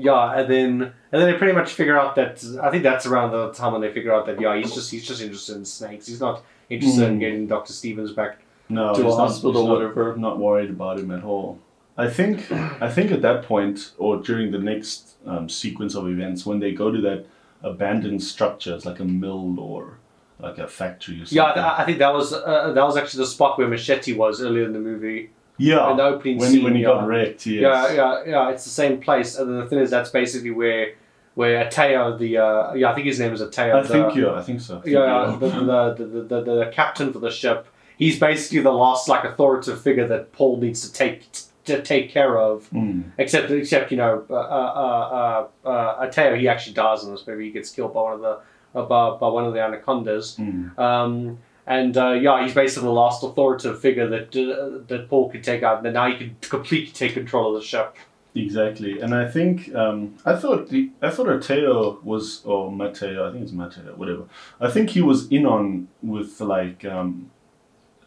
Speaker 2: yeah, and then and then they pretty much figure out that I think that's around the time when they figure out that yeah, he's just he's just interested in snakes. He's not interested in
Speaker 1: Mm.
Speaker 2: getting Doctor Stevens back.
Speaker 1: No,
Speaker 2: To a
Speaker 1: not-
Speaker 2: hospital or whatever.
Speaker 1: Not worried about him at all. I think I think at that point or during the next um, sequence of events when they go to that abandoned structure, it's like a mill or like a factory or something.
Speaker 2: Yeah, I, I think that was uh, that was actually the spot where Machete was earlier in the movie.
Speaker 1: Yeah.
Speaker 2: in the opening
Speaker 1: when,
Speaker 2: scene,
Speaker 1: when he
Speaker 2: yeah.
Speaker 1: got wrecked, yes.
Speaker 2: Yeah, yeah, yeah. It's the same place, and the thing is, that's basically where where Ateo, the uh, yeah, I think his name is Ateo.
Speaker 1: I
Speaker 2: the,
Speaker 1: think yeah, I think so. I think
Speaker 2: yeah, the, the, the, the, the captain for the ship. He's basically the last like authoritative figure that Paul needs to take to take care of.
Speaker 1: Mm.
Speaker 2: Except, except you know, uh, uh, uh, uh, Ateo, he actually dies in this movie. He gets killed by one of the uh, by, by one of the anacondas.
Speaker 1: Mm.
Speaker 2: Um, and uh, yeah, he's basically the last authoritative figure that uh, that Paul could take out. And then now he can completely take control of the ship.
Speaker 1: Exactly, and I think um, I thought the I thought Mateo was or Mateo, I think it's Mateo, whatever. I think he was in on with like um,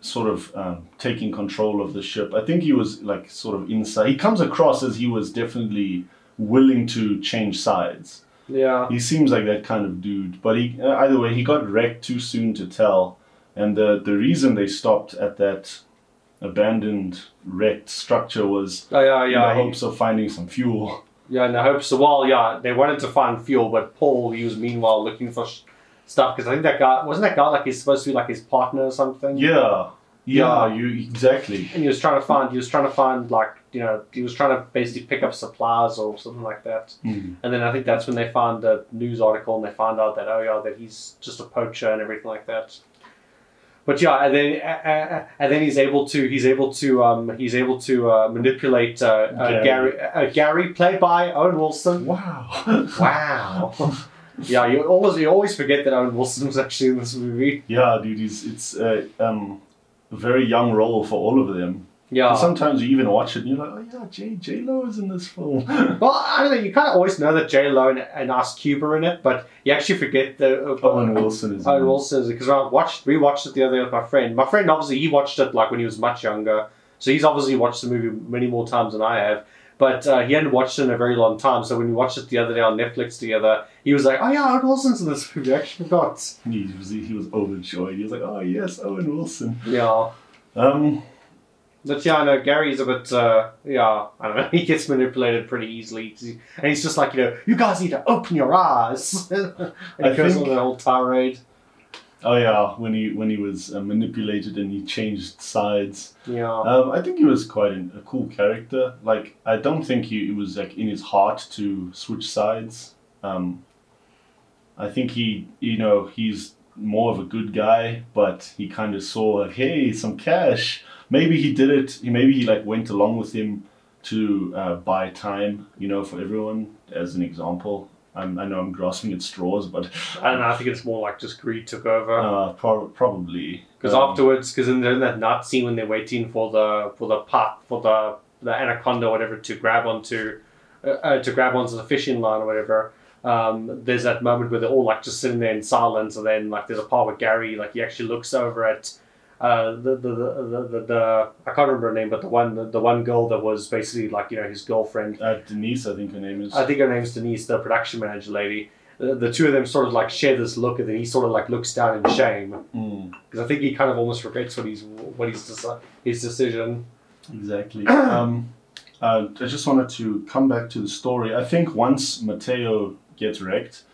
Speaker 1: sort of um, taking control of the ship. I think he was like sort of inside. He comes across as he was definitely willing to change sides.
Speaker 2: Yeah.
Speaker 1: He seems like that kind of dude, but he uh, either way he got wrecked too soon to tell, and the the reason they stopped at that abandoned wrecked structure was
Speaker 2: Oh, yeah,
Speaker 1: in
Speaker 2: yeah.
Speaker 1: the
Speaker 2: he-
Speaker 1: hopes of finding some fuel.
Speaker 2: Yeah, in the hopes. of, well, yeah, they wanted to find fuel, but Paul, he was meanwhile looking for sh- stuff because I think that guy wasn't that guy like he's supposed to be like his partner or something.
Speaker 1: Yeah, yeah,
Speaker 2: Yeah.
Speaker 1: you exactly.
Speaker 2: And he was trying to find. He was trying to find like you know he was trying to basically pick up supplies or something like that.
Speaker 1: Mm.
Speaker 2: And then I think that's when they found the news article and they found out that oh yeah that he's just a poacher and everything like that. But yeah, and then uh, uh, and then he's able to he's able to um, he's able to uh, manipulate uh, uh,
Speaker 1: Gary.
Speaker 2: Gary uh, Gary played by Owen Wilson.
Speaker 1: Wow.
Speaker 2: Wow. yeah, you always you always forget that Owen Wilson was actually in this movie.
Speaker 1: yeah, dude, it's it's uh, um, a very young role for all of them.
Speaker 2: Yeah.
Speaker 1: And sometimes you even watch it and you're like, oh yeah, J J Lo is in this film.
Speaker 2: Well, I don't know. You kind of always know that J Lo and, and Ice Cube are in it, but you actually forget the uh,
Speaker 1: Owen Wilson is. in
Speaker 2: Owen Wilson is it. Because I watched we watched it the other day with my friend. My friend obviously he watched it like when he was much younger, so he's obviously watched the movie many more times than I have. But uh, he hadn't watched it in a very long time, so when we watched it the other day on Netflix together, he was like, "Oh yeah, Owen Wilson's in this movie." I actually forgot.
Speaker 1: He was he was overjoyed. He was like, oh yes, Owen Wilson.
Speaker 2: Yeah.
Speaker 1: Um,
Speaker 2: But yeah, I know Gary's a bit, uh, yeah, I don't know, he gets manipulated pretty easily. And he's just like, you know, you guys need to open your eyes. and he
Speaker 1: I
Speaker 2: goes
Speaker 1: think-
Speaker 2: on whole tirade.
Speaker 1: oh yeah, when he when he was uh, manipulated and he changed sides.
Speaker 2: Yeah.
Speaker 1: Um, I think he was quite an, a cool character. Like, I don't think he it was like in his heart to switch sides. Um, I think he, you know, he's more of a good guy, but he kind of saw like, hey, some cash. Maybe he did it. He maybe he like went along with him to uh, buy time, you know, for everyone as an example. I'm, I know I'm grasping at straws, but
Speaker 2: I don't know, I think it's more like just greed took over.
Speaker 1: uh, pro- probably
Speaker 2: Because
Speaker 1: um,
Speaker 2: afterwards, because in, in that nut scene when they're waiting for the for the pot for the the anaconda or whatever to grab onto uh, uh, to grab onto the fishing line or whatever. Um, there's that moment where they're all like just sitting there in silence, and then like there's a part where Gary like he actually looks over at uh, the, the, the, the, I can't remember her name, but the one the, the one girl that was basically like you know his girlfriend.
Speaker 1: Uh, Denise, I think her name is.
Speaker 2: I think her name's Denise, the production manager lady. The, the two of them sort of like share this look, and then he sort of like looks down in shame
Speaker 1: Mm,
Speaker 2: because I think he kind of almost regrets what he's what he's deci- his decision.
Speaker 1: exactly. um, uh, I just wanted to come back to the story. I think once Mateo gets wrecked,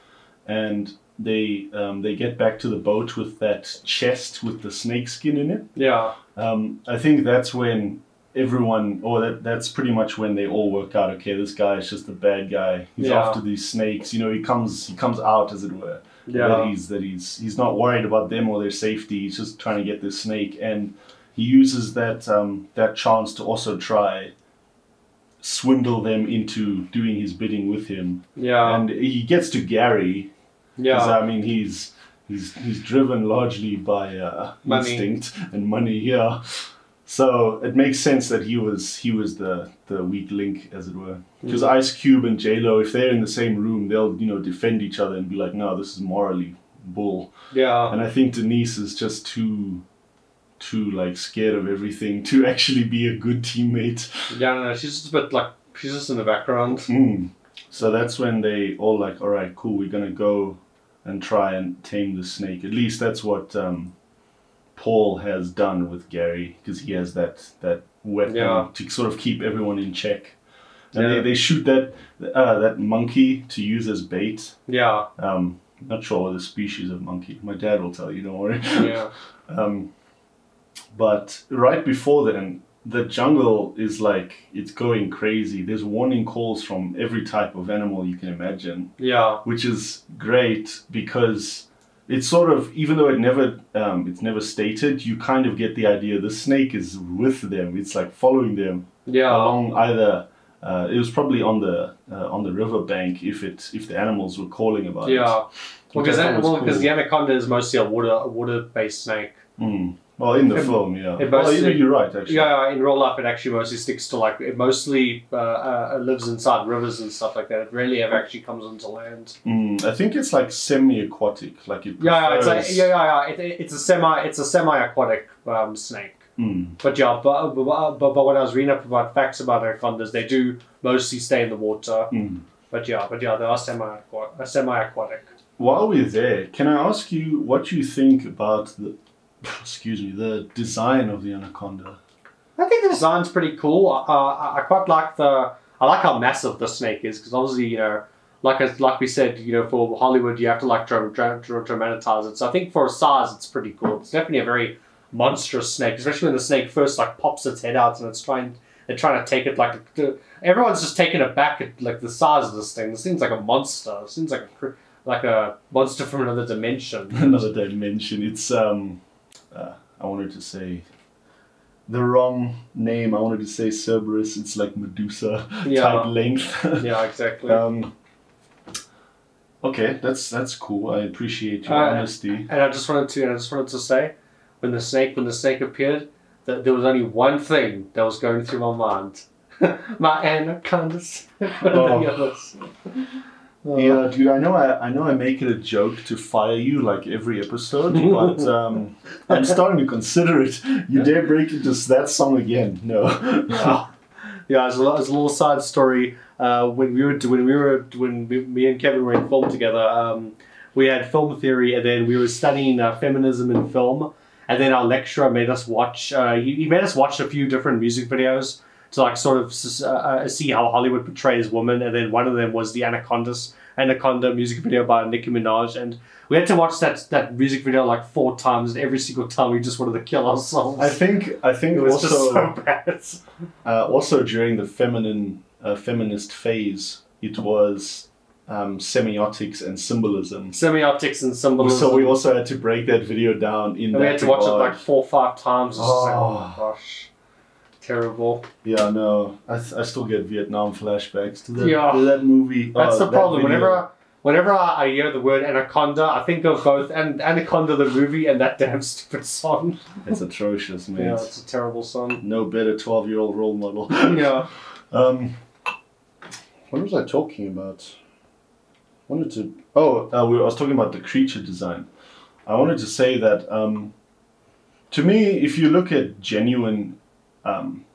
Speaker 1: and they um, they get back to the boat with that chest with the snake skin in it.
Speaker 2: Yeah,
Speaker 1: Um, I think that's when everyone, or that that's pretty much when they all work out. Okay, this guy is just a bad guy. He's
Speaker 2: Yeah.
Speaker 1: after these snakes. You know, he comes he comes out as it were.
Speaker 2: Yeah.
Speaker 1: That he's that he's he's not worried about them or their safety. He's just trying to get this snake, and he uses that um, that chance to also try swindle them into doing his bidding with him.
Speaker 2: yeah,
Speaker 1: And he gets to Gary
Speaker 2: yeah,
Speaker 1: I mean he's he's he's driven largely by uh, instinct and money here. So it makes sense that he was he was the the weak link, as it were. Because
Speaker 2: Mm.
Speaker 1: Ice Cube and J Lo, if they're in the same room, they'll you know defend each other and be like, no, this is morally bull.
Speaker 2: yeah.
Speaker 1: And I think Denise is just too too like scared of everything to actually be a good teammate.
Speaker 2: Yeah, no, no, she's just a bit like she's just in the background.
Speaker 1: Mm. So that's when they all like, all right, cool, we're gonna go and try and tame the snake. At least that's what um, Paul has done with Gary because he has that that weapon
Speaker 2: Yeah.
Speaker 1: to sort of keep everyone in check. And
Speaker 2: Yeah.
Speaker 1: they, they shoot that uh, that monkey to use as bait.
Speaker 2: Yeah,
Speaker 1: Um, not sure what the species of monkey. My dad will tell you. Don't worry.
Speaker 2: yeah,
Speaker 1: Um, but right before then, the jungle is like it's going crazy. There's warning calls from every type of animal you can imagine,
Speaker 2: yeah,
Speaker 1: which is great because it's sort of even though it never um, it's never stated, you kind of get the idea the snake is with them. It's like following them
Speaker 2: yeah,
Speaker 1: along either. Uh, it was probably on the uh, on the river bank if it if the animals were calling about it.
Speaker 2: yeah. Well, because well, because
Speaker 1: cool.
Speaker 2: the anaconda is mostly a water a water based snake.
Speaker 1: Mm. Well, in the
Speaker 2: It-
Speaker 1: film, yeah.
Speaker 2: it
Speaker 1: well, you're right, actually.
Speaker 2: Yeah, in real life, it actually mostly sticks to like it mostly uh, uh, lives inside rivers and stuff like that. It rarely ever actually comes onto land.
Speaker 1: Mm, I think it's like semi-aquatic, like it.
Speaker 2: Yeah, yeah, it's like yeah, yeah, yeah. It, it- it's a semi it's a semi aquatic um, snake.
Speaker 1: Mm,
Speaker 2: But yeah, but, but, but, but when I was reading up about facts about anacondas, they do mostly stay in the water.
Speaker 1: mm.
Speaker 2: But yeah, but yeah, they are semi semi aquatic.
Speaker 1: While we're there, can I ask you what you think about the, excuse me, the design of the anaconda?
Speaker 2: I think the design's pretty cool. Uh, I, I quite like the. I like how massive the snake is because obviously you know, like as, like we said, you know, for Hollywood you have to like dra- dra- dra- dramatize it. So I think for size it's pretty cool. It's definitely a very monstrous snake, especially when the snake first like pops its head out and it's trying. They're trying to take it like everyone's just taken aback at like the size of this thing. This seems like a monster. It seems like a like a monster from another dimension.
Speaker 1: Another dimension. It's um, uh, I wanted to say the wrong name. I wanted to say Cerberus. It's like Medusa
Speaker 2: Yeah.
Speaker 1: type length.
Speaker 2: yeah, exactly.
Speaker 1: um. Okay, that's that's cool. I appreciate your
Speaker 2: Uh,
Speaker 1: honesty.
Speaker 2: And I just wanted to, I just wanted to say, when the snake, when the snake appeared, that there was only one thing that was going through my mind. my anacondas.
Speaker 1: Oh. Yeah, dude. I know. I, I know. I make it a joke to fire you like every episode, but um, I'm starting to consider it. You dare break into that song again? No.
Speaker 2: yeah, yeah. As a, as a little side story, uh, when we were when we were when we, me and Kevin were in film together, um, we had film theory, and then we were studying uh, feminism in film, and then our lecturer made us watch. Uh, he, he made us watch a few different music videos to like sort of uh, uh, see how Hollywood portrays women, and then one of them was the Anacondas Anaconda music video by Nicki Minaj, and we had to watch that that music video like four times, and every single time we just wanted to kill ourselves.
Speaker 1: I think. I think
Speaker 2: it was
Speaker 1: also
Speaker 2: just so bad.
Speaker 1: uh, also during the feminine uh, feminist phase, it was um, semiotics and symbolism.
Speaker 2: Semiotics and symbolism.
Speaker 1: So we also had to break that video down in
Speaker 2: And
Speaker 1: that
Speaker 2: we had to watch it like four or five times. Just like, oh
Speaker 1: Oh.
Speaker 2: gosh. Terrible.
Speaker 1: Yeah, no, I, I still get Vietnam flashbacks to that,
Speaker 2: Yeah.
Speaker 1: to that movie.
Speaker 2: That's
Speaker 1: uh,
Speaker 2: the problem.
Speaker 1: video.
Speaker 2: Whenever I, whenever I I hear the word anaconda, I think of both an- Anaconda the movie and that damn stupid song.
Speaker 1: It's atrocious, man.
Speaker 2: Yeah, it's a terrible song.
Speaker 1: No better 12 year old role model.
Speaker 2: Yeah.
Speaker 1: um, what was I talking about? wanted to. Oh, uh, we, I was talking about the creature design. I wanted to say that um, to me, if you look at genuine um,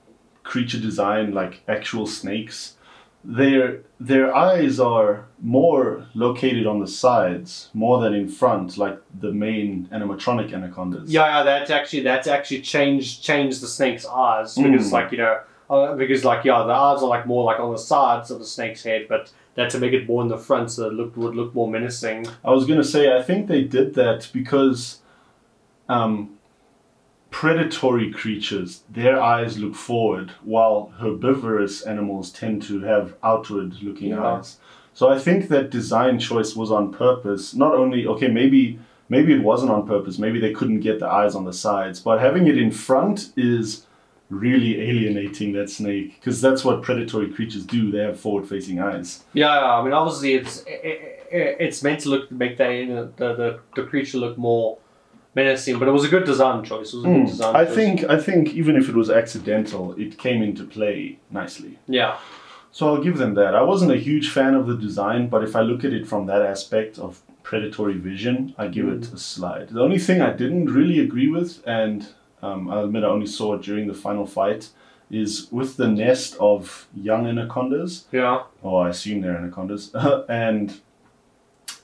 Speaker 1: creature design, like actual snakes, their their eyes are more located on the sides more than in front, like the main animatronic anacondas.
Speaker 2: Yeah, yeah, that's actually that's actually changed changed the snake's eyes because
Speaker 1: Mm.
Speaker 2: like you know uh, because like yeah the eyes are like more like on the sides of the snake's head, but that to make it more in the front so it looked would look more menacing.
Speaker 1: I was gonna say I think they did that because um, predatory creatures their eyes look forward, while herbivorous animals tend to have outward looking
Speaker 2: Yeah.
Speaker 1: eyes. So I think that design choice was on purpose. Not only okay, maybe maybe it wasn't on purpose. Maybe they couldn't get the eyes on the sides, but having it in front is really alienating that snake because that's what predatory creatures do. They have forward-facing eyes.
Speaker 2: Yeah, I mean obviously it's i i it's meant to look make the, the the the creature look more menacing, but it was a good design choice. It was a good design.
Speaker 1: Hmm. I
Speaker 2: choice.
Speaker 1: think I think even if it was accidental, it came into play nicely.
Speaker 2: Yeah,
Speaker 1: So I'll give them that. I wasn't a huge fan of the design, but if I look at it from that aspect of predatory vision, I give it a slide. The only thing I didn't really agree with, and um, I'll admit I only saw it during the final fight, is with the nest of young anacondas,
Speaker 2: yeah,
Speaker 1: or I assume they're anacondas, and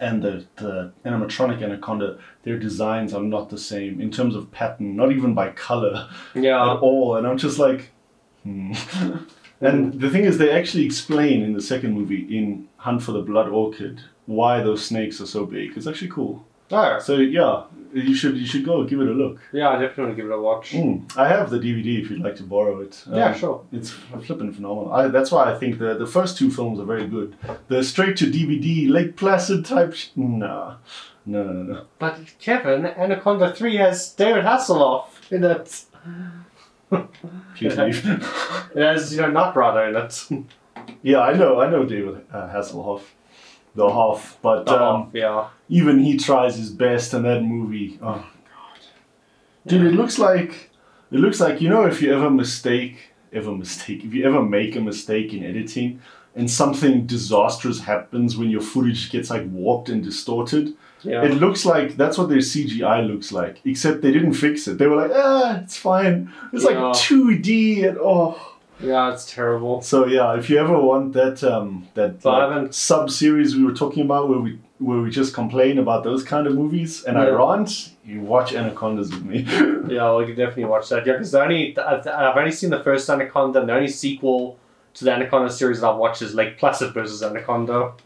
Speaker 1: and the, the animatronic anaconda, their designs are not the same in terms of pattern, not even by color
Speaker 2: yeah.
Speaker 1: at all. And I'm just like, hmm. and the thing is, they actually explain in the second movie, in Hunt for the Blood Orchid, why those snakes are so big. It's actually cool.
Speaker 2: Oh,
Speaker 1: So yeah, you should you should go give it a look.
Speaker 2: yeah, I definitely give it a watch.
Speaker 1: Mm. I have the DVD if you'd like to borrow it.
Speaker 2: Yeah,
Speaker 1: Um,
Speaker 2: sure.
Speaker 1: It's flipping phenomenal. I, that's why I think the the first two films are very good. The straight to DVD Lake Placid type. Sh- nah, no, no, no.
Speaker 2: But Kevin, Anaconda 3 has David Hasselhoff in it.
Speaker 1: Please leave.
Speaker 2: It has, you know, Nut Brother in it.
Speaker 1: yeah, I know, I know David uh, Hasselhoff, the Hoff, but um,
Speaker 2: Oh, yeah.
Speaker 1: even he tries his best in that movie. Oh god, dude, it looks like it looks like you know if you ever mistake, ever mistake, if you ever make a mistake in editing and something disastrous happens when your footage gets like warped and distorted.
Speaker 2: Yeah.
Speaker 1: It looks like that's what their CGI looks like, except they didn't fix it. They were like, ah, it's fine. It's like 2D and oh.
Speaker 2: Yeah, it's terrible.
Speaker 1: So yeah, if you ever want that um, that like, sub series we were talking about, where we where we just complain about those kind of movies, and I rant, you watch Anacondas with me.
Speaker 2: Yeah, we could definitely watch that. Yeah, because the only I've, I've only seen the first Anaconda, and the only sequel to the Anaconda series that I've watched is Lake Placid versus Anaconda.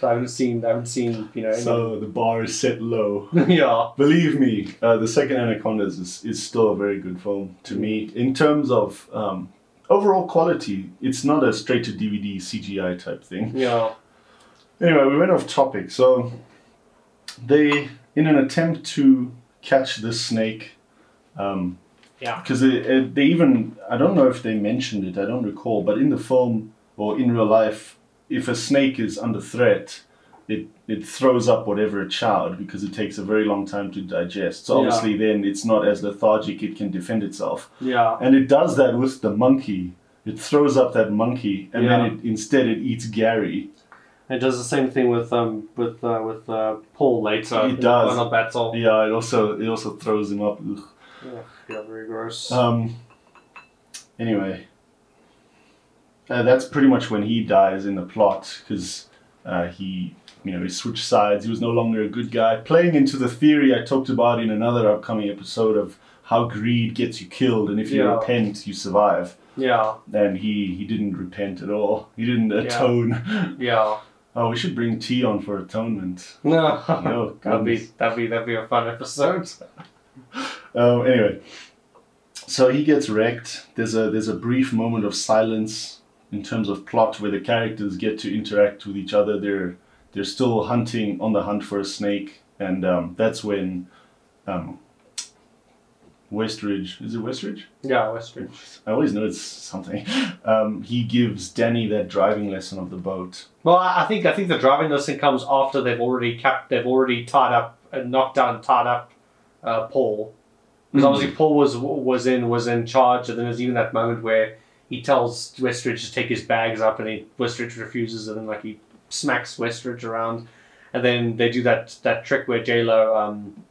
Speaker 2: So I haven't seen, I haven't seen, you know. Any,
Speaker 1: so the bar is set low.
Speaker 2: yeah,
Speaker 1: Believe me, uh, the second Anacondas is, is still a very good film to me in terms of um, overall quality. It's not a straight to DVD CGI type thing.
Speaker 2: yeah,
Speaker 1: Anyway, we went off topic. So they, in an attempt to catch this snake, um,
Speaker 2: yeah,
Speaker 1: because they even I don't know if they mentioned it. I don't recall, but in the film or in real life, if a snake is under threat, it it throws up whatever it chowed because it takes a very long time to digest. So
Speaker 2: Yeah.
Speaker 1: obviously, then it's not as lethargic; it can defend itself,
Speaker 2: yeah,
Speaker 1: and it does that with the monkey. It throws up that monkey, and then it instead it eats Gary.
Speaker 2: It does the same thing with um with uh, with uh, Paul later.
Speaker 1: It does.
Speaker 2: Final battle.
Speaker 1: Yeah, it also it also throws him up. Ugh.
Speaker 2: Yeah, yeah, very gross.
Speaker 1: Um. Anyway, uh, that's pretty much when he dies in the plot because uh, he, you know, he switched sides. He was no longer a good guy. Playing into the theory I talked about in another upcoming episode of how greed gets you killed, and if you
Speaker 2: Yeah.
Speaker 1: repent, you survive.
Speaker 2: yeah,
Speaker 1: And he he didn't repent at all. He didn't atone.
Speaker 2: yeah.
Speaker 1: oh, we should bring T on for atonement.
Speaker 2: No,
Speaker 1: Oh,
Speaker 2: that'd be that'd be that'd be a fun episode.
Speaker 1: Um, anyway, so he gets wrecked. There's a there's a brief moment of silence in terms of plot where the characters get to interact with each other. They're they're still hunting on the hunt for a snake, and um, that's when um, Westridge is it Westridge?
Speaker 2: Yeah, Westridge.
Speaker 1: I always know it's something. Um, he gives Danny that driving lesson of the boat.
Speaker 2: Well, I think I think the driving lesson comes after they've already kept they've already tied up and knocked down tied up uh, Paul because
Speaker 1: Mhm.
Speaker 2: obviously Paul was was in was in charge and then there's even that moment where he tells Westridge to take his bags up and he Westridge refuses and then like he smacks Westridge around and then they do that that trick where J Lo um,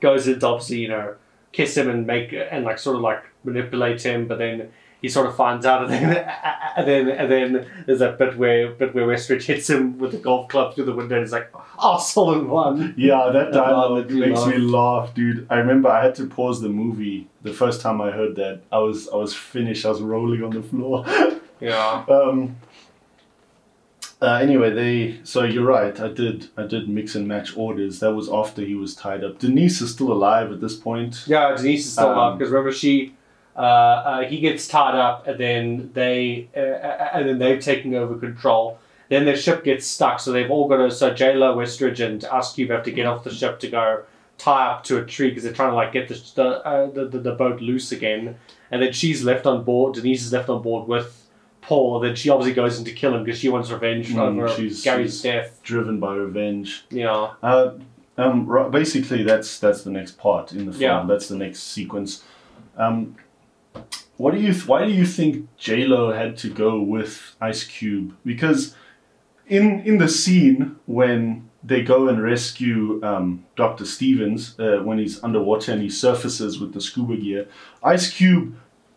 Speaker 2: goes into obviously you know kiss him and make and like sort of like manipulate him, but then he sort of finds out, and then and then and then there's that bit where bit where Westridge hits him with the golf club through the window, and he's like, "Arsehole in one."
Speaker 1: Yeah, that dialogue makes
Speaker 2: laugh.
Speaker 1: me laugh, dude. I remember I had to pause the movie the first time I heard that. I was I was finished. I was rolling on the floor.
Speaker 2: Yeah.
Speaker 1: um. Uh, anyway, they. So you're right. I did. I did mix and match orders. That was after he was tied up. Denise is still alive at this point.
Speaker 2: Yeah, Denise is still
Speaker 1: Um,
Speaker 2: alive because remember she, uh, uh, he gets tied up and then they, uh, uh, and then they've taken over control. Then their ship gets stuck, so they've all got to. So J Lo, Westridge, and Cube have to get off the ship to go tie up to a tree because they're trying to like get the the, uh, the, the the boat loose again. And then she's left on board. Denise is left on board with Paul. Then she obviously goes in to kill him because she wants revenge
Speaker 1: Mm,
Speaker 2: over
Speaker 1: she's-
Speaker 2: Gary's
Speaker 1: she's-
Speaker 2: death.
Speaker 1: Driven by revenge.
Speaker 2: Yeah.
Speaker 1: Uh, um, ri- basically, that's that's the next part in the film.
Speaker 2: Yeah.
Speaker 1: That's the next sequence. Um, what do you? Th- why do you think J Lo had to go with Ice Cube? Because in in the scene when they go and rescue um, Doctor Stevens uh, when he's underwater and he surfaces with the scuba gear, Ice Cube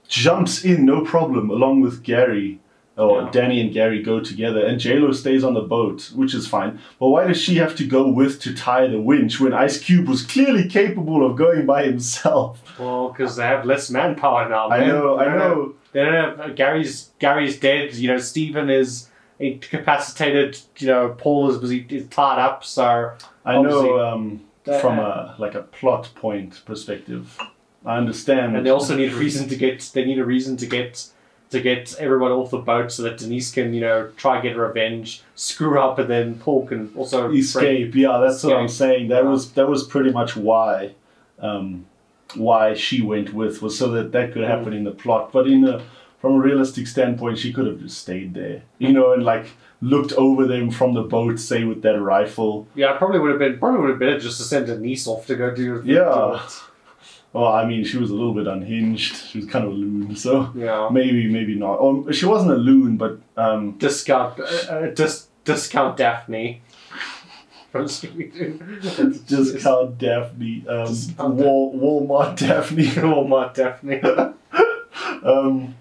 Speaker 1: jumps in no problem along with Gary. Or
Speaker 2: Yeah.
Speaker 1: Danny and Gary go together, and JLo stays on the boat, which is fine. But why does she have to go with to tie the winch when Ice Cube was clearly capable of going by himself?
Speaker 2: Well, because they have less manpower now. Man.
Speaker 1: I know, I
Speaker 2: They don't have-
Speaker 1: know.
Speaker 2: They don't have, uh, Gary's Gary's dead. You know, Stephen is incapacitated. You know, Paul is busy is tied up. So
Speaker 1: I know um, from a like a plot point perspective. I understand.
Speaker 2: and they also need a reason to get. They need a reason to get to get everyone off the boat so that Denise can you know try get revenge, screw up, and then Paul can also
Speaker 1: escape. Yeah, that's what I'm saying. That
Speaker 2: Yeah.
Speaker 1: was that was pretty much why um, why she went with was so that that could happen in the plot. But in a from a realistic standpoint, she could have just stayed there, you know, and like looked over them from the boat, say with that rifle.
Speaker 2: Yeah, probably would have been probably would have been better just to send Denise off to go do. do
Speaker 1: Yeah.
Speaker 2: it.
Speaker 1: Well, I mean, she was a little bit unhinged. She was kind of a loon, so
Speaker 2: Yeah.
Speaker 1: maybe maybe not. Or she wasn't a loon, but um,
Speaker 2: Discount. Uh, uh, dis, discount Daphne. From Scooby-Doo.
Speaker 1: just called Daphne, um,
Speaker 2: Discount
Speaker 1: Wal- Walmart Daphne.
Speaker 2: Walmart Daphne.
Speaker 1: um,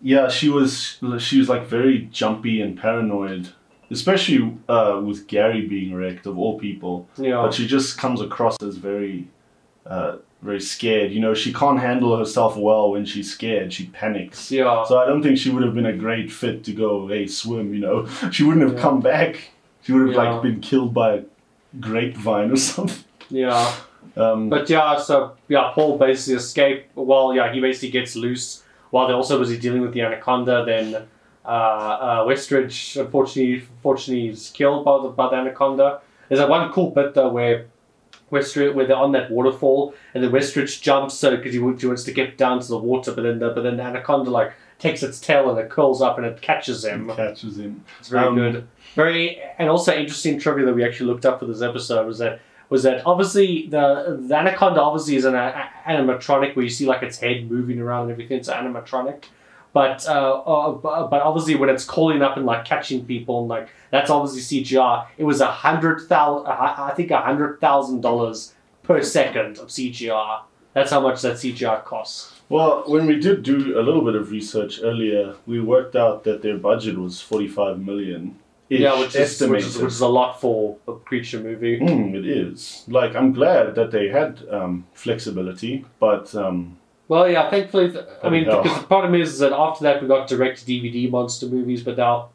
Speaker 1: yeah, she was she was like very jumpy and paranoid, especially uh, with Gary being wrecked of all people.
Speaker 2: Yeah.
Speaker 1: But she just comes across as very, uh, very scared. You know, she can't handle herself well when she's scared. She panics.
Speaker 2: Yeah.
Speaker 1: So I don't think she would have been a great fit to go, hey, swim. You know, she wouldn't have
Speaker 2: Yeah.
Speaker 1: come back. She would have
Speaker 2: Yeah.
Speaker 1: like been killed by a grapevine or something.
Speaker 2: Yeah.
Speaker 1: Um,
Speaker 2: But yeah, so yeah, Paul basically escaped. Well, yeah, he basically gets loose while they're also busy dealing with the anaconda. Then uh, uh, Westridge, unfortunately, unfortunately, is killed by the by the anaconda. There's a one cool bit though where Westridge, where they're on that waterfall, and then Westridge jumps so because he, he wants to get down to the water, but then the but then the anaconda like takes its tail and it curls up and it catches him.
Speaker 1: It catches him.
Speaker 2: It's very
Speaker 1: Um,
Speaker 2: good. Very and also interesting trivia that we actually looked up for this episode was that was that obviously the the anaconda obviously is an a, animatronic where you see like its head moving around and everything. It's animatronic, but uh, uh, but obviously when it's calling up and like catching people and like that's obviously CGI. It was a hundred thousand. I think a hundred thousand dollars per second of CGI. That's how much that CGI costs.
Speaker 1: Well, when we did do a little bit of research earlier, we worked out that their budget was 45 million.
Speaker 2: Yeah, which is, which is which is a lot for a creature movie.
Speaker 1: Mm, it is. Like, I'm glad that they had um, flexibility, but um,
Speaker 2: Well, yeah, thankfully, th- I mean,
Speaker 1: Bloody hell.
Speaker 2: because the problem is that after that we got direct DVD monster movies, but now,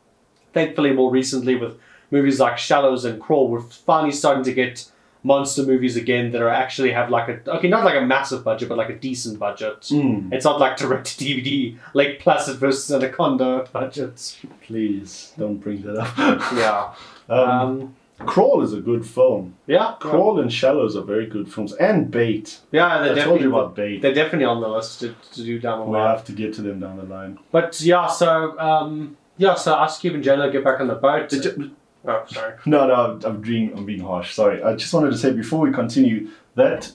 Speaker 2: thankfully, more recently with movies like Shallows and Crawl, we're finally starting to get monster movies again that are actually have like a okay, not like a massive budget, but like a decent budget.
Speaker 1: mm,
Speaker 2: It's not like direct DVD, like Placid versus Anaconda budgets.
Speaker 1: please don't bring that up.
Speaker 2: Yeah.
Speaker 1: um,
Speaker 2: Um,
Speaker 1: Crawl is a good film.
Speaker 2: yeah.
Speaker 1: Crawl and Shallows are very good films. And Bait.
Speaker 2: Yeah, they're
Speaker 1: I told
Speaker 2: definitely,
Speaker 1: you about Bait.
Speaker 2: they're definitely on the list to, to do down the line.
Speaker 1: We'll have to get to them down the line.
Speaker 2: But yeah, so um, yeah, so Ice Cube and J Lo get back on the boat.
Speaker 1: Did you-
Speaker 2: Oh, sorry.
Speaker 1: No, no, I'm, I'm being I'm being harsh. Sorry. I just wanted to say before we continue that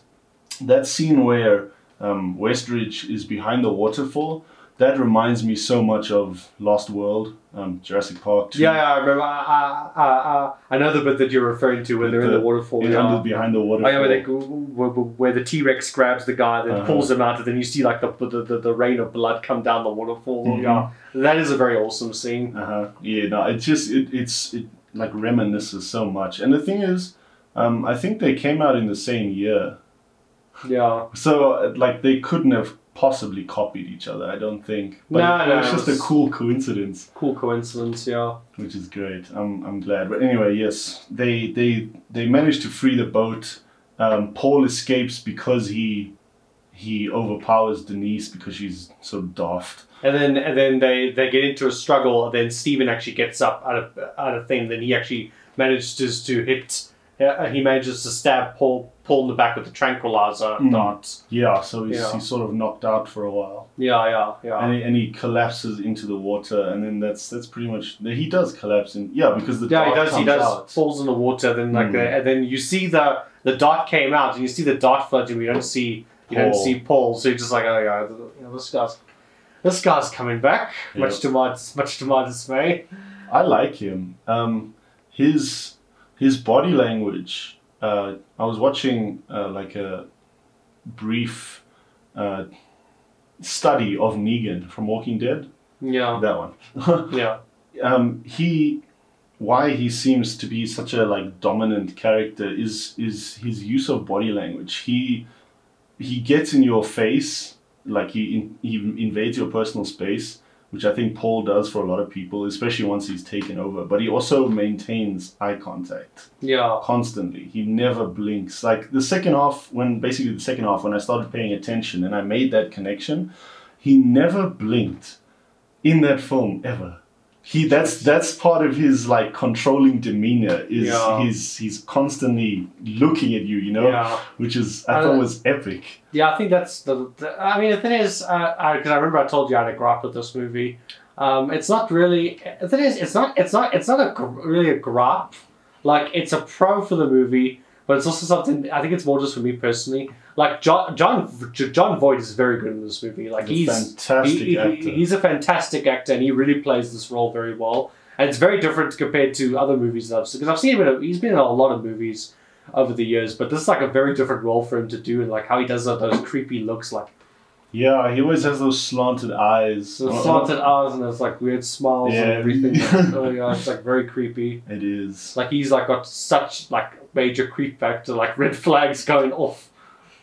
Speaker 1: that scene where um, Westridge is behind the waterfall. That reminds me so much of Lost World, um, Jurassic Park. 2.
Speaker 2: Yeah, yeah, I remember. I, I, I, I know bit that you're referring to when they're in the waterfall. yeah.
Speaker 1: under behind the
Speaker 2: Oh
Speaker 1: waterfall.
Speaker 2: yeah, where, they, where, where the T Rex grabs the guy, then
Speaker 1: Uh-huh.
Speaker 2: pulls him out, and then you see like the the, the, the rain of blood come down the waterfall.
Speaker 1: Mhm.
Speaker 2: Yeah, that is a very awesome scene.
Speaker 1: Uh huh. Yeah. No. It just it, it's it like reminisces so much. And the thing is, um, I think they came out in the same year,
Speaker 2: Yeah,
Speaker 1: so uh, like they couldn't have possibly copied each other. I don't think. But
Speaker 2: No,
Speaker 1: it,
Speaker 2: no,
Speaker 1: it was
Speaker 2: it
Speaker 1: just
Speaker 2: was-
Speaker 1: a cool coincidence.
Speaker 2: cool coincidence. Yeah,
Speaker 1: which is great. I'm I'm glad. But anyway, yes, they they they managed to free the boat. Um, Paul escapes because he he overpowers Denise because she's so daft.
Speaker 2: and then and then they they get into a struggle. And then Stephen actually gets up out of out of thing. Then he actually manages to hit. Uh, he manages to stab Paul Paul in the back with the tranquilizer
Speaker 1: Mm.
Speaker 2: dart.
Speaker 1: Yeah, so he's,
Speaker 2: Yeah.
Speaker 1: he's sort of knocked out for a while,
Speaker 2: Yeah, yeah, yeah.
Speaker 1: and he, and he collapses into the water, and then that's that's pretty much he does collapse in yeah because the
Speaker 2: Yeah, he
Speaker 1: dart
Speaker 2: does. He
Speaker 1: comes
Speaker 2: does.
Speaker 1: out.
Speaker 2: Falls in the water. Then like
Speaker 1: Mm.
Speaker 2: the, and then you see the the dart came out, and you see the dart floating. We don't see you don't
Speaker 1: Paul.
Speaker 2: see Paul. So you're just like, oh yeah, you know, this guy's this guy's coming back. Much to my much to my dismay.
Speaker 1: I like him. Um, his his body language. Uh, I was watching uh, like a brief uh, study of Negan from Walking Dead.
Speaker 2: Yeah,
Speaker 1: That one.
Speaker 2: yeah,
Speaker 1: um, he, why he seems to be such a like dominant character is is his use of body language. He he gets in your face, like he in, he invades your personal space, which I think Paul does for a lot of people, especially once he's taken over. But he also maintains eye contact
Speaker 2: yeah.
Speaker 1: constantly. He never blinks. Like the second half, when basically the second half, when I started paying attention and I made that connection, he never blinked in that film ever. He that's that's part of his like controlling demeanor is
Speaker 2: Yeah.
Speaker 1: he's he's constantly looking at you, you know,
Speaker 2: Yeah.
Speaker 1: which is I
Speaker 2: Uh,
Speaker 1: thought was epic.
Speaker 2: Yeah, I think that's the. the I mean, the thing is, because I, 'cause I remember I told you I had a gripe with this movie. Um, it's not really. The thing is, it's not. It's not. It's not a really a gripe. Like it's a pro for the movie, but it's also something. I think it's more just for me personally. Like Jon Jon Jon Voight is very good in this movie. Like
Speaker 1: He's a
Speaker 2: he's
Speaker 1: fantastic
Speaker 2: he- he-
Speaker 1: actor.
Speaker 2: he's a fantastic actor, and he really plays this role very well. And it's very different compared to other movies that I've seen. Because I've seen him in a, he's been in a lot of movies over the years, but this is like a very different role for him to do, and like how he does those creepy looks, like
Speaker 1: Yeah, he always has those slanted eyes.
Speaker 2: the slanted eyes and those like weird smiles and everything. Oh yeah, it's like very creepy.
Speaker 1: It is.
Speaker 2: Like he's like got such like major creep factor, like red flags going off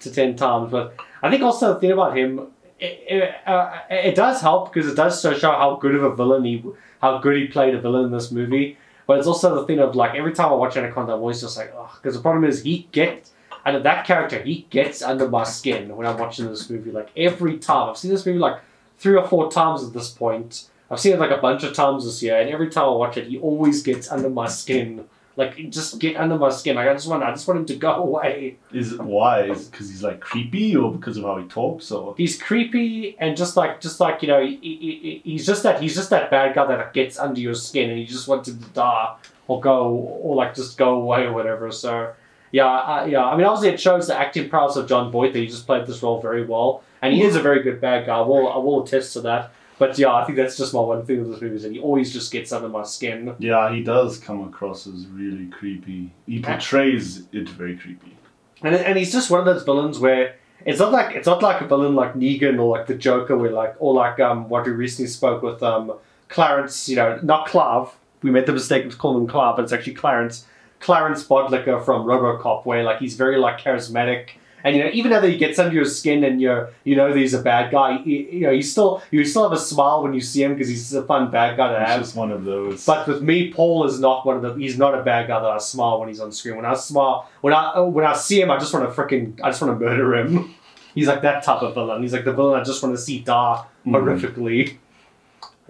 Speaker 2: to ten times. But I think also the thing about him, it, it, uh, it does help because it does so show how good of a villain he, how good he played a villain in this movie. But it's also the thing of like every time I watch Anaconda, I'm always just like, oh, because the problem is he gets. And that character, he gets under my skin when I'm watching this movie. Like every time, I've seen this movie like three or four times at this point. I've seen it like a bunch of times this year, and every time I watch it, he always gets under my skin. Like just get under my skin. Like I just want, I just want him to go away.
Speaker 1: Is it why? Is because he's like creepy or because of how he talks or?
Speaker 2: He's creepy and just like, just like you know, he, he, he- he's just that, he's just that bad guy that gets under your skin, and you just want him to die or go or like just go away or whatever. So. Yeah, uh, yeah. I mean, obviously, it shows the acting prowess of Jon Voight that he just played this role very well, and he is a very good bad guy. I will, I will attest to that. But yeah, I think that's just my one thing with this movie is that he always just gets under my skin.
Speaker 1: Yeah, he does come across as really creepy. He portrays it very creepy.
Speaker 2: And, and he's just one of those villains where it's not like it's not like a villain like Negan or like the Joker, where like or like um what we recently spoke with um Clarence, you know, not Clav. We made the mistake of calling him Clav, but it's actually Clarence. Clarence Boddicker from RoboCop, where like he's very like charismatic, and you know even though he gets under your skin and you're you know that he's a bad guy, you, you know you still you still have a smile when you see him because he's a fun bad guy to
Speaker 1: He's
Speaker 2: have.
Speaker 1: just one of those.
Speaker 2: But with me, Paul is not one of the. He's not a bad guy that I smile when he's on screen. When I smile, when I when I see him, I just want to freaking. I just want to murder him. He's like that type of villain. He's like the villain I just want to see die
Speaker 1: Mhm.
Speaker 2: horrifically.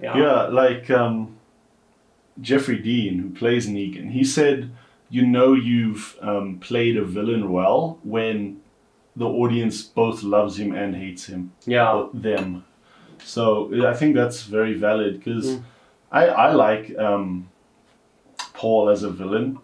Speaker 2: Yeah.
Speaker 1: yeah, like um, Jeffrey Dean, who plays Negan, he said, "You know, you've um, played a villain well when the audience both loves him and hates him,
Speaker 2: Yeah.
Speaker 1: them." So I think that's very valid because
Speaker 2: Mm.
Speaker 1: I I like um, Paul as a villain.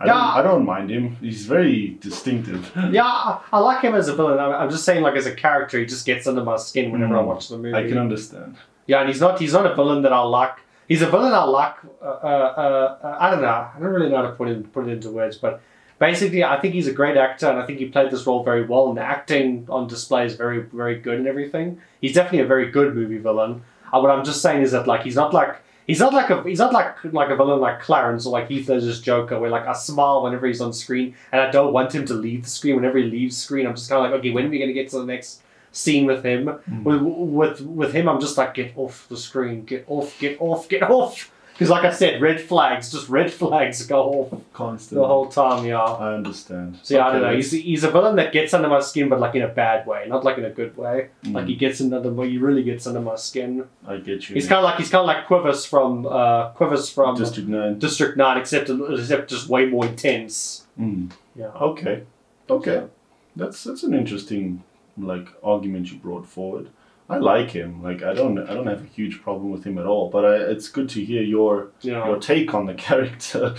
Speaker 1: I,
Speaker 2: Yeah.
Speaker 1: don't, I don't mind him. He's very distinctive.
Speaker 2: Yeah, I, I like him as a villain. I'm, I'm just saying, like as a character, he just gets under my skin whenever I
Speaker 1: Mm.
Speaker 2: watch the movie.
Speaker 1: I can understand.
Speaker 2: Yeah, and he's not he's not a villain that I like. He's a villain I like. Uh, uh, uh, I don't know. I don't really know how to put it put it into words, but basically, I think he's a great actor, and I think he played this role very well. And the acting on display is very very good and everything. He's definitely a very good movie villain. Uh, what I'm just saying is that like he's not like. He's not like a he's not like like a villain like Clarence or like Heath Ledger's Joker, where like I smile whenever he's on screen, and I don't want him to leave the screen. Whenever he leaves screen, I'm just kind of like, okay, when are we gonna get to the next scene with him?
Speaker 1: Mm.
Speaker 2: With, with with him, I'm just like, get off the screen, get off, get off, get off. Because like I said, red flags, just red flags go off
Speaker 1: Constantly.
Speaker 2: the whole time. Yeah.
Speaker 1: I understand.
Speaker 2: So yeah, I don't know. He's, he's a villain that gets under my skin, but like in a bad way, not like in a good way. Like
Speaker 1: Mm,
Speaker 2: he gets under the, he really gets under my skin.
Speaker 1: I get you.
Speaker 2: He's kind of like he's kind of like Quivers from uh, Quivers from
Speaker 1: District Nine.
Speaker 2: District Nine, except except just way more intense.
Speaker 1: Mm.
Speaker 2: Yeah.
Speaker 1: Okay. Okay. That's that's an interesting like argument you brought forward. I like him. Like I don't I don't have a huge problem with him at all. But I, it's good to hear your
Speaker 2: You know.
Speaker 1: your take on the character.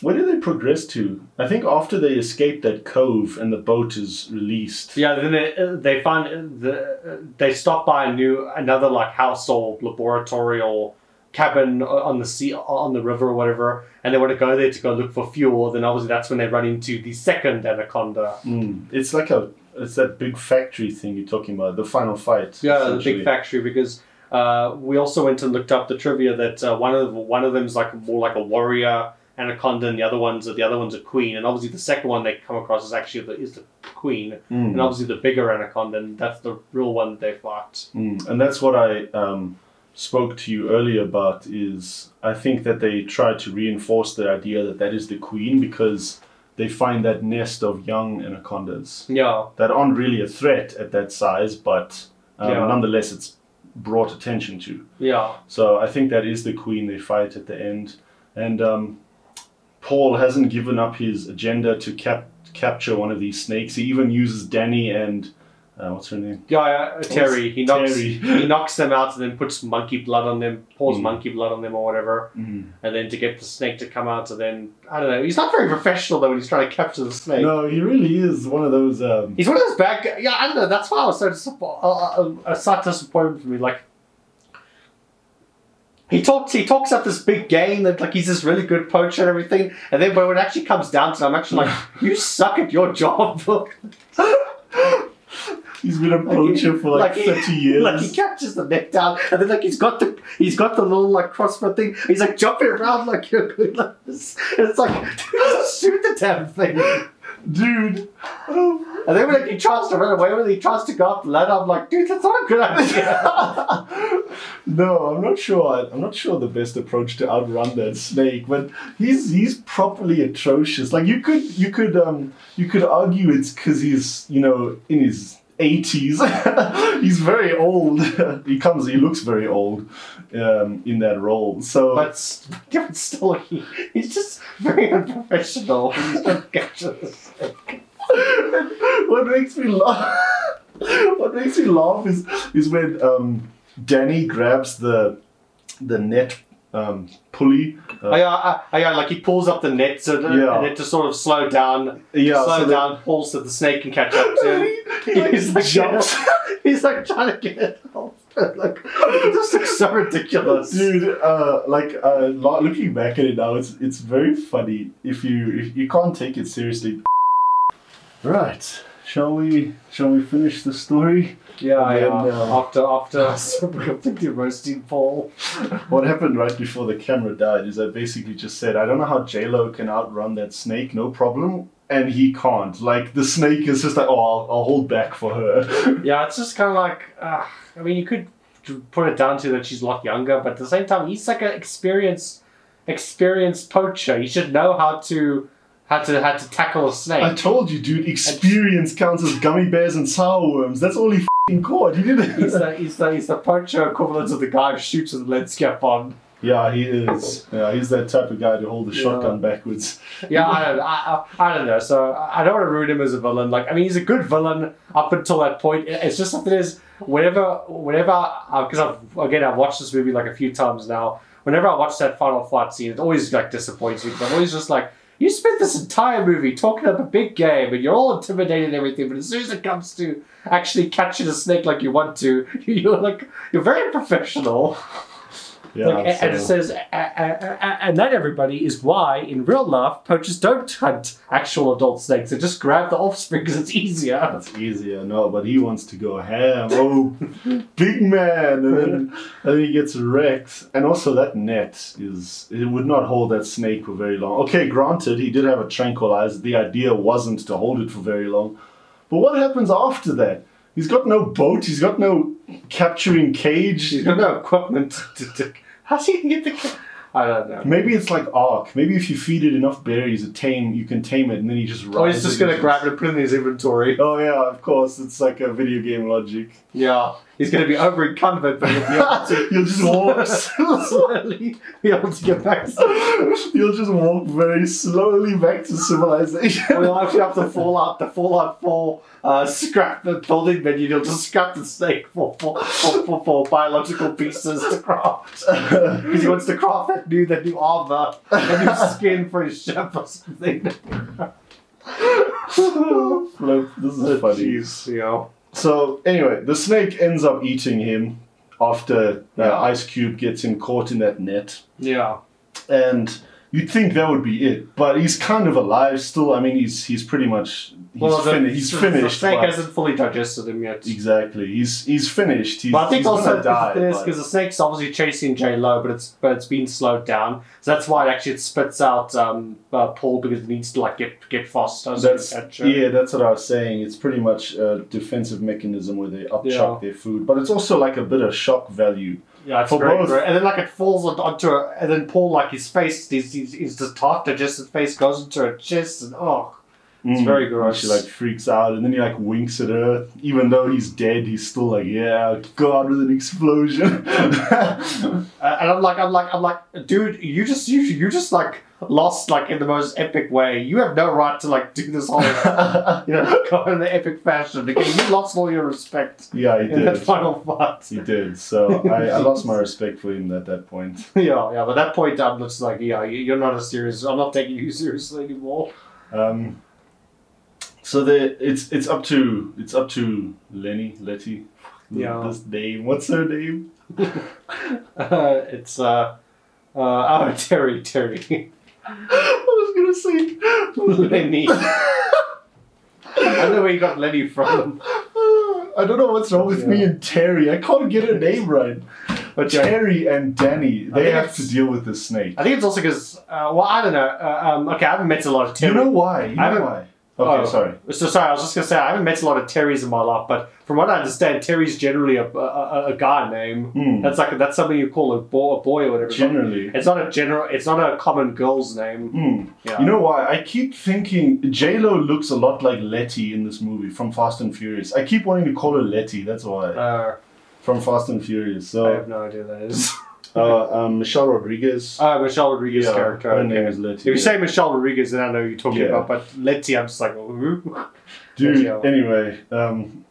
Speaker 1: Where do they progress to? I think after they escape that cove and the boat is released.
Speaker 2: Yeah, then they, uh, they find uh, the uh, they stop by a new another like house or laboratorial cabin on the sea on the river or whatever, and they want to go there to go look for fuel. Then obviously that's when they run into the second anaconda.
Speaker 1: Mm. It's like a it's that big factory thing you're talking about. The final fight.
Speaker 2: Yeah, the big factory because uh, we also went and looked up the trivia that uh, one of one of them's like more like a warrior anaconda, and the other one's the other one's a queen, and obviously the second one they come across is actually the, is the queen,
Speaker 1: Mm.
Speaker 2: and obviously the bigger anaconda, and that's the real one they fight.
Speaker 1: Mm, and that's what I um, spoke to you earlier about. Is I think that they try to reinforce the idea that that is the queen because they find that nest of young anacondas
Speaker 2: Yeah,
Speaker 1: that aren't really a threat at that size, but um,
Speaker 2: Yeah.
Speaker 1: nonetheless it's brought attention to.
Speaker 2: yeah.
Speaker 1: So I think that is the queen they fight at the end, and um, Paul hasn't given up his agenda to cap- capture one of these snakes. He even uses Danny and uh, what's her name?
Speaker 2: Yeah, yeah, uh, Terri. He knocks
Speaker 1: Terri.
Speaker 2: he knocks them out and then puts monkey blood on them, pours
Speaker 1: Mm.
Speaker 2: monkey blood on them or whatever,
Speaker 1: Mm.
Speaker 2: and then to get the snake to come out. And then I don't know. He's not very professional though when he's trying to capture the snake.
Speaker 1: No, he really is one of those. Um,
Speaker 2: He's one of those bad guys. Yeah, I don't know. That's why I was so disappointed. Uh, uh, a slight disappointment for me. Like he talks, he talks up this big game that like he's this really good poacher and everything, and then when it actually comes down to, it, I'm actually like, you suck at your job.
Speaker 1: he's been a poacher for like,
Speaker 2: he-
Speaker 1: thirty years.
Speaker 2: Like he catches the neck down, and then like he's got the he's got the little like crossbow thing. He's like jumping around like you're good like this. And it's like shoot the damn thing.
Speaker 1: Dude, oh,
Speaker 2: And then when he tries to run away, when he tries to go up the ladder, I'm like, dude, that's not a good idea.
Speaker 1: no, I'm not sure. I'm not sure the best approach to outrun that snake, but he's he's properly atrocious. Like you could you could um you could argue it's because he's you know in his 80s. he's very old. he comes. He looks very old um, in that role. So
Speaker 2: but, still, he, he's just very unprofessional. He's trying to capture the snake.
Speaker 1: what makes me laugh what makes me laugh is is when um, Danny grabs the the net um, pulley.
Speaker 2: Oh, yeah, I, I, yeah, like he pulls up the net so that,
Speaker 1: Yeah.
Speaker 2: and then to sort of slow down,
Speaker 1: Yeah,
Speaker 2: slow
Speaker 1: so that-
Speaker 2: down, pulls so the snake can catch up to him.
Speaker 1: he, like,
Speaker 2: He's like,
Speaker 1: jumps.
Speaker 2: he's like trying to get it off. like, it just looks so ridiculous.
Speaker 1: Dude, uh, like uh, lo- looking back at it now, it's it's very funny. If you if you can't take it seriously. Right, shall we shall we finish the story?
Speaker 2: Yeah,
Speaker 1: And
Speaker 2: yeah.
Speaker 1: then, uh,
Speaker 2: after after completely roasting Paul.
Speaker 1: What happened right before the camera died is I basically just said, I don't know how J Lo can outrun that snake, no problem, and he can't. Like the snake is just like, oh, I'll, I'll hold back for her.
Speaker 2: Yeah, it's just kind of like, uh, I mean, you could put it down to that she's a lot younger, but at the same time, he's like an experienced, experienced poacher. He should know how to, how to, how to tackle a snake.
Speaker 1: I told you, dude, experience counts as gummy bears and sour worms. That's all he fing caught. He
Speaker 2: he's
Speaker 1: didn't.
Speaker 2: the, he's the, he's the puncher equivalent of the guy who shoots with the lead cap on.
Speaker 1: yeah, he is. Yeah, he's that type of guy to hold the
Speaker 2: Yeah.
Speaker 1: shotgun backwards.
Speaker 2: Yeah, I don't, I, I, I don't know. So I I don't want to ruin him as a villain. Like, I mean, he's a good villain up until that point. It's just something is whenever, whenever, uh, because I've again I've watched this movie like a few times now. Whenever I watch that final fight scene, it always like disappoints me. But I'm always just like, you spent this entire movie talking up a big game and you're all intimidated and everything, but as soon as it comes to actually catching a snake like you want to, you're like you're very professional.
Speaker 1: Yeah,
Speaker 2: Like, and it says, and that everybody is why in real life poachers don't hunt actual adult snakes. They just grab the offspring because it's easier.
Speaker 1: It's easier, no, but he wants to go ham. Oh, big man, and then, and then he gets wrecked. And also, that net is it would not hold that snake for very long. Okay, granted, he did have a tranquilizer. The idea wasn't to hold it for very long, but what happens after that? He's got no boat. He's got no capturing cage.
Speaker 2: He's got no equipment how's he gonna get the? ca- I don't know.
Speaker 1: Maybe it's like Ark. Maybe if you feed it enough berries, it tame you can tame it, and then he just.
Speaker 2: Oh, he's just gonna grab it and put it in his inventory.
Speaker 1: Oh yeah, of course. It's like a video game logic.
Speaker 2: Yeah, he's gonna be over in encumbered, but he'll be able to
Speaker 1: You'll just walk.
Speaker 2: slowly be able to get back. To
Speaker 1: You'll just walk very slowly back to civilization.
Speaker 2: We'll actually have to fall out the Fallout 4 uh, scrap the building menu. You'll just scrap the snake for for, for, for, for biological pieces to craft. Because he wants to craft that new that new armor, a new skin for his ship or something.
Speaker 1: Flip, this is funny.
Speaker 2: Jeez, you know.
Speaker 1: So anyway, the snake ends up eating him after uh. Ice Cube gets him caught in that net,
Speaker 2: Yeah.
Speaker 1: and you'd think that would be it, but he's kind of alive still. I mean, he's he's pretty much he's,
Speaker 2: Well, the,
Speaker 1: fin- he's
Speaker 2: the-
Speaker 1: finished.
Speaker 2: The snake hasn't fully digested him yet.
Speaker 1: Exactly, he's he's finished. He's,
Speaker 2: But I think also because the snake's obviously chasing J Lo, but it's but it's been slowed down. So that's why it actually it spits out um, uh, Paul because it needs to like get get faster.
Speaker 1: That's
Speaker 2: it can catch her.
Speaker 1: yeah, that's what I was saying. It's pretty much a defensive mechanism where they upchuck
Speaker 2: Yeah.
Speaker 1: their food, but it's also like a bit of shock value.
Speaker 2: Yeah, it's
Speaker 1: For
Speaker 2: great,
Speaker 1: both.
Speaker 2: great. And then like it falls onto her, and then Paul like his face, his his, his just half digested face goes into her chest, and oh, It's very
Speaker 1: And
Speaker 2: gross.
Speaker 1: She like freaks out, and then he like winks at her. Even though he's dead, he's still like, "Yeah, go out with an explosion."
Speaker 2: Uh, and I'm like, I'm like, I'm like, dude, you just you you just like lost like in the most epic way. You have no right to like do this whole you know go in the epic fashion. Okay, you lost all your respect
Speaker 1: yeah, he
Speaker 2: in that
Speaker 1: did.
Speaker 2: final fight.
Speaker 1: He did. So I, I lost my respect for him at that point.
Speaker 2: yeah, yeah. But at that point, I'm just like, yeah, you- you're not a serious. I'm not taking you seriously anymore.
Speaker 1: Um, so the it's it's up to it's up to Lenny Letty.
Speaker 2: Yeah.
Speaker 1: This name. What's her name?
Speaker 2: Uh, it's uh, uh, oh Terri, Terri,
Speaker 1: I was gonna say
Speaker 2: Lenny. I don't know where you got Lenny from.
Speaker 1: I don't know what's wrong with me and Terri. I can't get her name right. But
Speaker 2: Yeah.
Speaker 1: Terri and Danny, they have to deal with the snake.
Speaker 2: I think it's also because, uh, well, I don't know. Uh, um, okay, I haven't met a lot of Terry.
Speaker 1: you know why? You
Speaker 2: I
Speaker 1: know
Speaker 2: haven't-
Speaker 1: why? Okay,
Speaker 2: Oh.
Speaker 1: sorry.
Speaker 2: So sorry, I was just gonna say I haven't met a lot of Terrys in my life, but from what I understand, Terry's generally a, a, a, guy name.
Speaker 1: Hmm.
Speaker 2: That's like that's something you call a boy, a boy or whatever.
Speaker 1: Generally.
Speaker 2: it's not a general. It's not a common girl's name.
Speaker 1: Hmm.
Speaker 2: Yeah.
Speaker 1: You know why? I keep thinking J Lo looks a lot like Letty in this movie from Fast and Furious. I keep wanting to call her Letty. That's why
Speaker 2: Uh,
Speaker 1: from Fast and Furious. So I
Speaker 2: have no idea that is.
Speaker 1: uh, um, Michelle Rodriguez.
Speaker 2: Uh, Michelle Rodriguez
Speaker 1: Yeah,
Speaker 2: character.
Speaker 1: Her
Speaker 2: okay.
Speaker 1: name is Letty.
Speaker 2: If you say Michelle Rodriguez, then I know who you're talking
Speaker 1: Yeah.
Speaker 2: about. But Letty, I'm just like, who?
Speaker 1: Dude, anyway, um,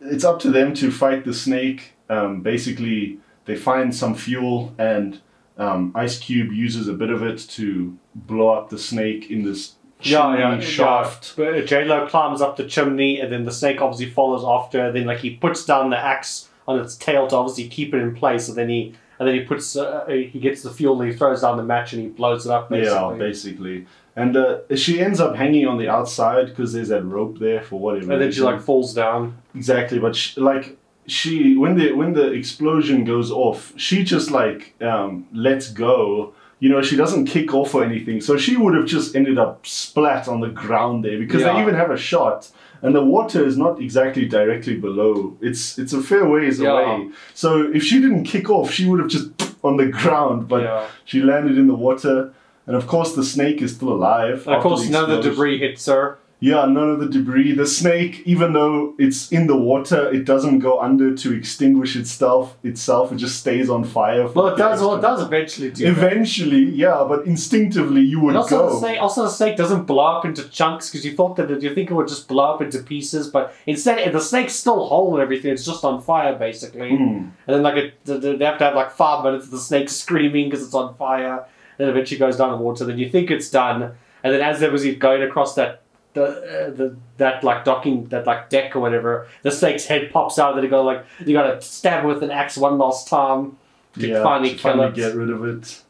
Speaker 1: it's up to them to fight the snake. Um, basically, they find some fuel, and um, Ice Cube uses a bit of it to blow up the snake in this
Speaker 2: Yeah, yeah,
Speaker 1: chimney shaft.
Speaker 2: Yeah. But J Lo climbs up the chimney, and then the snake obviously follows after. Then like he puts down the axe on its tail to obviously keep it in place. And then he and then he puts uh, he gets the fuel, and he throws down the match, and he blows it up. Basically.
Speaker 1: Yeah, basically. And uh, she ends up hanging on the outside because there's that rope there for whatever.
Speaker 2: and then she like falls down.
Speaker 1: exactly, but she, like she when the when the explosion goes off, she just like um, lets go. You know, she doesn't kick off or anything, so she would have just ended up splat on the ground there because they even have a shot, and the water is not exactly directly below. It's it's a fair ways
Speaker 2: Yeah.
Speaker 1: away. So if she didn't kick off, she would have just on the ground, but
Speaker 2: yeah.
Speaker 1: she landed in the water. And of course, the snake is still alive.
Speaker 2: And of course, none of the debris hits her.
Speaker 1: Yeah, none of the debris. The snake, even though it's in the water, it doesn't go under to extinguish itself. Itself, it just stays on fire. for
Speaker 2: Well, it does. Well, it does eventually do. that.
Speaker 1: Eventually, yeah, but instinctively you would
Speaker 2: And also, the snake, also the snake doesn't blow up into chunks because you thought that it, you think it would just blow up into pieces, but instead the snake's still whole and everything. It's just on fire basically.
Speaker 1: Hmm.
Speaker 2: And then like it, th- th- they have to have like five minutes of the snake screaming because it's on fire. Then it eventually goes down in water. Then you think it's done, and and then as there was going across that the, uh, the that like docking that like deck or whatever, the snake's head pops out. Then you go like you gotta stab with an axe one last time to finally
Speaker 1: to
Speaker 2: kill
Speaker 1: finally
Speaker 2: it.
Speaker 1: get rid of it.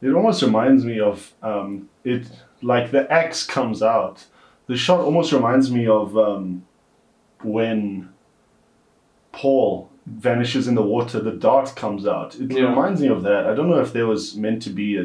Speaker 1: It almost reminds me of um, it, like the axe comes out. The shot almost reminds me of um, when Paul vanishes in the water. The dart comes out. It
Speaker 2: Yeah.
Speaker 1: reminds me of that. I don't know if there was meant to be a,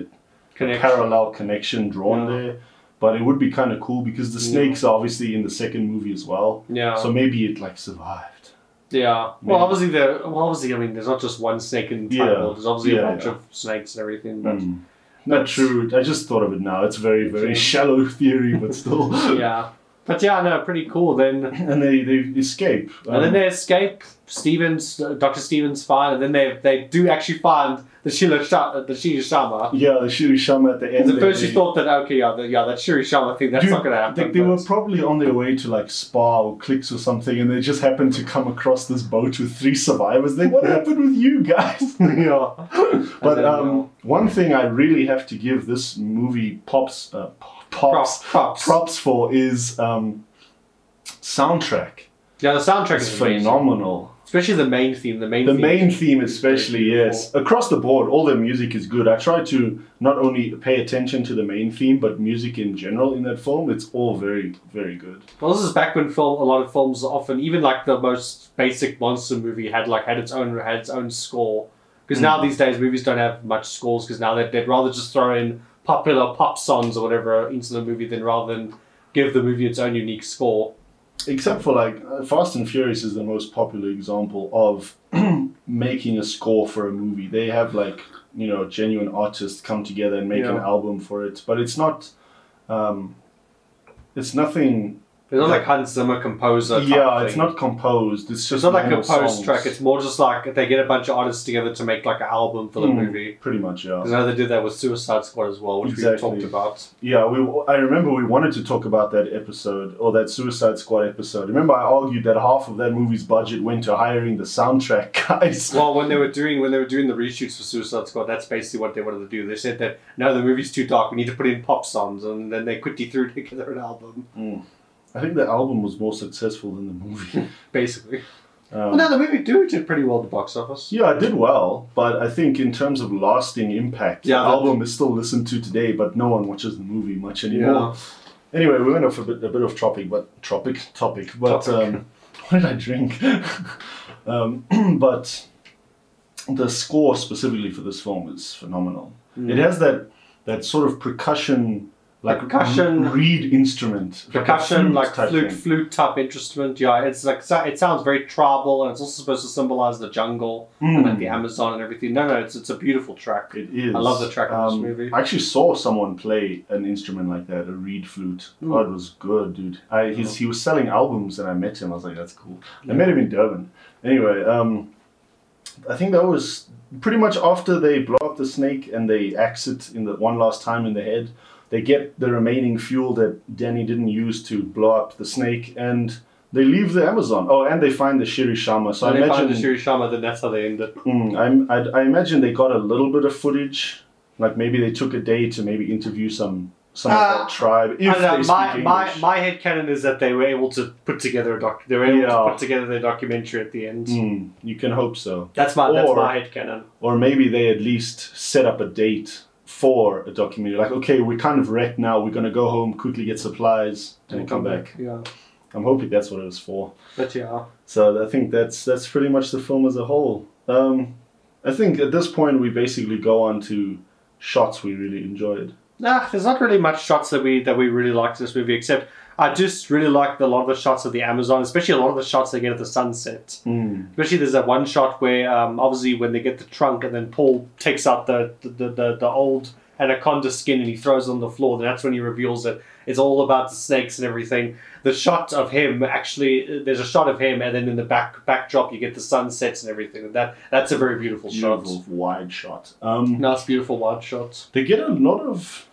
Speaker 1: a parallel connection drawn
Speaker 2: Yeah.
Speaker 1: there, but it would be kind of cool because the snakes are obviously in the second movie as well.
Speaker 2: Yeah.
Speaker 1: So maybe it like survived.
Speaker 2: Yeah. Well, obviously there. Well, obviously, I mean, there's not just one snake in
Speaker 1: Yeah.
Speaker 2: Time World. There's obviously
Speaker 1: Yeah,
Speaker 2: a bunch
Speaker 1: yeah.
Speaker 2: of snakes and everything. But
Speaker 1: Mm. Not true. I just thought of it now. It's very, very shallow theory, but still.
Speaker 2: yeah. But yeah, no, pretty cool. Then
Speaker 1: and they, they escape.
Speaker 2: and then
Speaker 1: Um,
Speaker 2: they escape. Stevens, uh, Doctor Stevens, fine, and then they they do actually find the Sheila Sha- the Shirishama.
Speaker 1: yeah, the Shirishama at the end.
Speaker 2: At first, you thought that okay, yeah, the, yeah, that Shirishama thing, that's
Speaker 1: Dude,
Speaker 2: not gonna happen.
Speaker 1: They, they were probably on their way to like Spar or Clicks or something, and they just happened to come across this boat with three survivors. They, what happened with you guys?
Speaker 2: yeah.
Speaker 1: but
Speaker 2: then,
Speaker 1: um, one thing I really have to give this movie pops, uh, pops,
Speaker 2: Props, props.
Speaker 1: props for is um, soundtrack.
Speaker 2: Yeah, the soundtrack
Speaker 1: It's
Speaker 2: is amazing. Especially the main theme. The main
Speaker 1: The
Speaker 2: theme
Speaker 1: main theme, especially, yes. Across the board, all the music is good. I try to not only pay attention to the main theme, but music in general in that film. It's all very, very good.
Speaker 2: Well, this is back when film a lot of films often, even like the most basic monster movie, had like had its own had its own score. Because now
Speaker 1: Mm.
Speaker 2: these days movies don't have much scores. Because now they'd, they'd rather just throw in popular pop songs or whatever into the movie than rather than give the movie its own unique score.
Speaker 1: Except for like uh, Fast and Furious is the most popular example of making a score for a movie. They have like you know genuine artists come together and make an album for it, but it's not. Um, it's nothing.
Speaker 2: It's not like Hans Zimmer composer.
Speaker 1: Yeah, it's
Speaker 2: thing.
Speaker 1: not composed. It's just
Speaker 2: It's not like a post
Speaker 1: songs.
Speaker 2: track. It's more just like they get a bunch of artists together to make like an album for the
Speaker 1: Mm,
Speaker 2: movie.
Speaker 1: Pretty much, yeah.
Speaker 2: Because I know they did that with Suicide Squad as well, which we talked about.
Speaker 1: Yeah, we. I remember we wanted to talk about that episode or that Suicide Squad episode. Remember, I argued that half of that movie's budget went to hiring the soundtrack guys.
Speaker 2: Well, when they were doing when they were doing the reshoots for Suicide Squad, that's basically what they wanted to do. They said that no, the movie's too dark. We need to put in pop songs, and then they quickly threw together an album,
Speaker 1: Mm. I think the album was more successful than the movie.
Speaker 2: basically.
Speaker 1: Um,
Speaker 2: well, no, the movie do did pretty well at the box office.
Speaker 1: yeah, it did well, but I think in terms of lasting impact,
Speaker 2: Yeah,
Speaker 1: the album is still listened to today, but no one watches the movie much anymore. Yeah. Anyway, we went off a bit, a bit of topic, but tropic topic. But
Speaker 2: Topic.
Speaker 1: Um, what did I drink? um, but the score specifically for this film is phenomenal.
Speaker 2: Mm.
Speaker 1: It has that that sort of percussion, like
Speaker 2: Percussion-
Speaker 1: reed instrument,
Speaker 2: Percussion,
Speaker 1: flute
Speaker 2: like
Speaker 1: type
Speaker 2: flute, flute type instrument. Yeah, it's like it sounds very tribal, and it's also supposed to symbolize the jungle and like
Speaker 1: Mm.
Speaker 2: the Amazon and everything. No, no, it's it's a beautiful track.
Speaker 1: It is.
Speaker 2: I love the track of this
Speaker 1: Um,
Speaker 2: movie.
Speaker 1: I actually saw someone play an instrument like that, a reed flute.
Speaker 2: Mm.
Speaker 1: Oh, it was good, dude. I he's, he was selling albums, and I met him. I was like, that's cool. I met him in Durban. Anyway, um, I think that was pretty much after they blow up the snake and they axe it in the one last time in the head. They get the remaining fuel that Danny didn't use to blow up the snake, and they leave the Amazon. Oh, and they find the Shirishama. So
Speaker 2: when
Speaker 1: I
Speaker 2: they
Speaker 1: imagine
Speaker 2: find the Shirishama, then that's how they end it.
Speaker 1: Mm, I'm- I, I imagine they got a little bit of footage. Like maybe they took a day to maybe interview some some of
Speaker 2: Uh,
Speaker 1: that tribe. If
Speaker 2: I don't know,
Speaker 1: they
Speaker 2: my,
Speaker 1: speak
Speaker 2: my, my head canon is that they were able to put together a doc. They were able
Speaker 1: Yeah.
Speaker 2: to put together their documentary at the end.
Speaker 1: Mm, you can hope so.
Speaker 2: That's my that's my head canon.
Speaker 1: Or maybe they at least set up a date for a documentary. Like, okay, we're kind of wrecked now. We're gonna go home, quickly get supplies, and come back.
Speaker 2: Yeah,
Speaker 1: I'm hoping that's what it was for.
Speaker 2: but yeah,
Speaker 1: So I think that's that's pretty much the film as a whole. Um, I think at this point we basically go on to shots we really enjoyed.
Speaker 2: nah. There's not really much shots that we that we really liked in this movie, except I just really liked a lot of the shots of the Amazon, especially a lot of the shots they get at the sunset.
Speaker 1: Mm.
Speaker 2: Especially there's that one shot where um, obviously when they get the trunk and then Paul takes out the the, the, the, the old anaconda skin and he throws it on the floor. Then that's when he reveals that it's all about the snakes and everything. The shot of him actually there's a shot of him and then in the back backdrop you get the sunsets and everything. That that's a very beautiful, shot.
Speaker 1: Beautiful
Speaker 2: shot.
Speaker 1: wide shot. Um,
Speaker 2: Nice beautiful wide shot.
Speaker 1: They get a lot of.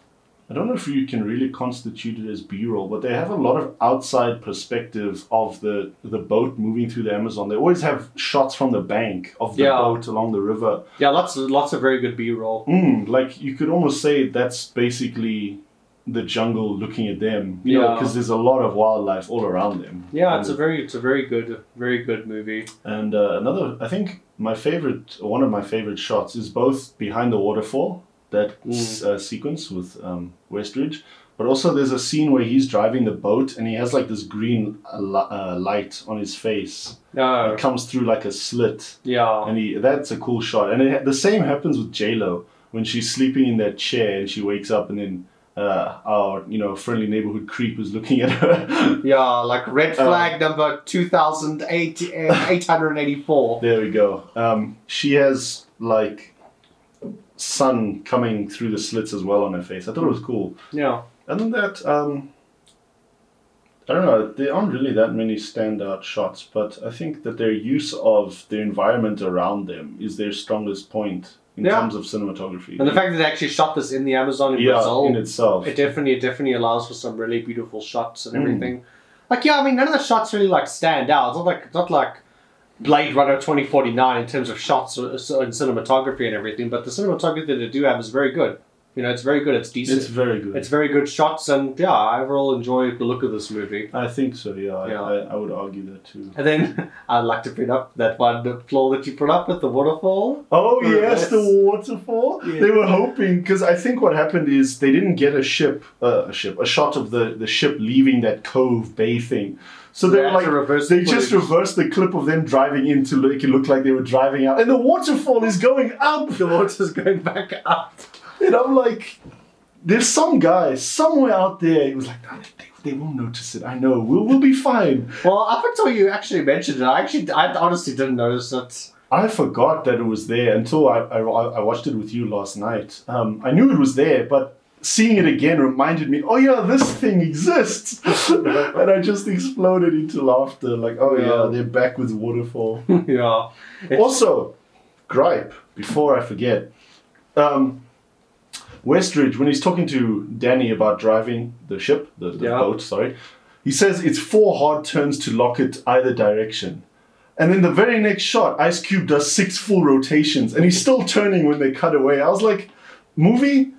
Speaker 1: I don't know if you can really constitute it as B-roll, but they have a lot of outside perspective of the the boat moving through the Amazon. They always have shots from the bank of the
Speaker 2: Yeah.
Speaker 1: boat along the river.
Speaker 2: Yeah, lots of lots of very good B roll.
Speaker 1: Mm, like you could almost say that's basically the jungle looking at them. You know,
Speaker 2: Yeah.
Speaker 1: because there's a lot of wildlife all around them.
Speaker 2: Yeah,
Speaker 1: And
Speaker 2: it's a very it's a very good very good movie.
Speaker 1: And uh, another, I think my favorite, one of my favorite shots is both behind the waterfall, that
Speaker 2: Mm.
Speaker 1: uh, sequence with um, Westridge, but also there's a scene where he's driving the boat and he has like this green uh, uh, light on his face.
Speaker 2: No,
Speaker 1: It comes through like a slit,
Speaker 2: yeah,
Speaker 1: and he that's a cool shot. And it, the same happens with J Lo when she's sleeping in that chair and she wakes up and then. Uh, our you know friendly neighborhood creep is looking at her.
Speaker 2: yeah, like red
Speaker 1: Uh,
Speaker 2: flag number two thousand eight eight hundred eighty four.
Speaker 1: There we go. Um, she has like sun coming through the slits as well on her face. I thought it was cool.
Speaker 2: Yeah,
Speaker 1: And than that, um, I don't know. There aren't really that many standout shots, but I think that their use of the environment around them is their strongest point in
Speaker 2: Yeah.
Speaker 1: terms of cinematography.
Speaker 2: and the fact that they actually shot this in the Amazon in
Speaker 1: yeah,
Speaker 2: Brazil,
Speaker 1: in itself.
Speaker 2: it definitely it definitely allows for some really beautiful shots and
Speaker 1: Mm.
Speaker 2: everything. Like yeah, I mean none of the shots really like stand out. It's not like it's not like Blade Runner twenty forty nine in terms of shots and cinematography and everything, but the cinematography that they do have is very good. You know, it's very good. It's decent.
Speaker 1: it's very good.
Speaker 2: It's very good shots, and yeah, I overall enjoy the look of this movie.
Speaker 1: I think so. Yeah, I-
Speaker 2: Yeah.
Speaker 1: I, I would argue that too.
Speaker 2: And then I'd like to bring up that one flaw that you brought up with the waterfall.
Speaker 1: Oh yes, the waterfall.
Speaker 2: Yeah.
Speaker 1: They were hoping because I think what happened is they didn't get a ship, uh, a ship, a shot of the the ship leaving that cove bay thing. So they
Speaker 2: They
Speaker 1: were like, they just reversed the clip of them driving in to make it look like they were driving out, and the waterfall is going up.
Speaker 2: The water's going back up.
Speaker 1: And I'm like, there's some guy somewhere out there. He was like, "Ah, they, they won't notice it. I know. We'll we'll be fine.
Speaker 2: Well, up until you actually mentioned it, I actually, I honestly didn't notice it.
Speaker 1: I forgot that it was there until I, I, I watched it with you last night. Um, I knew it was there, but seeing it again reminded me, oh yeah, this thing exists. and I just exploded into laughter, like, oh yeah,
Speaker 2: Yeah.
Speaker 1: they're back with Waterfall.
Speaker 2: yeah. It's-
Speaker 1: also, gripe, before I forget. Um, Westridge, when he's talking to Danny about driving the ship, the, the
Speaker 2: Yeah.
Speaker 1: boat, sorry, he says it's four hard turns to lock it either direction. And then the very next shot, Ice Cube does six full rotations and he's still turning when they cut away. I was like, movie?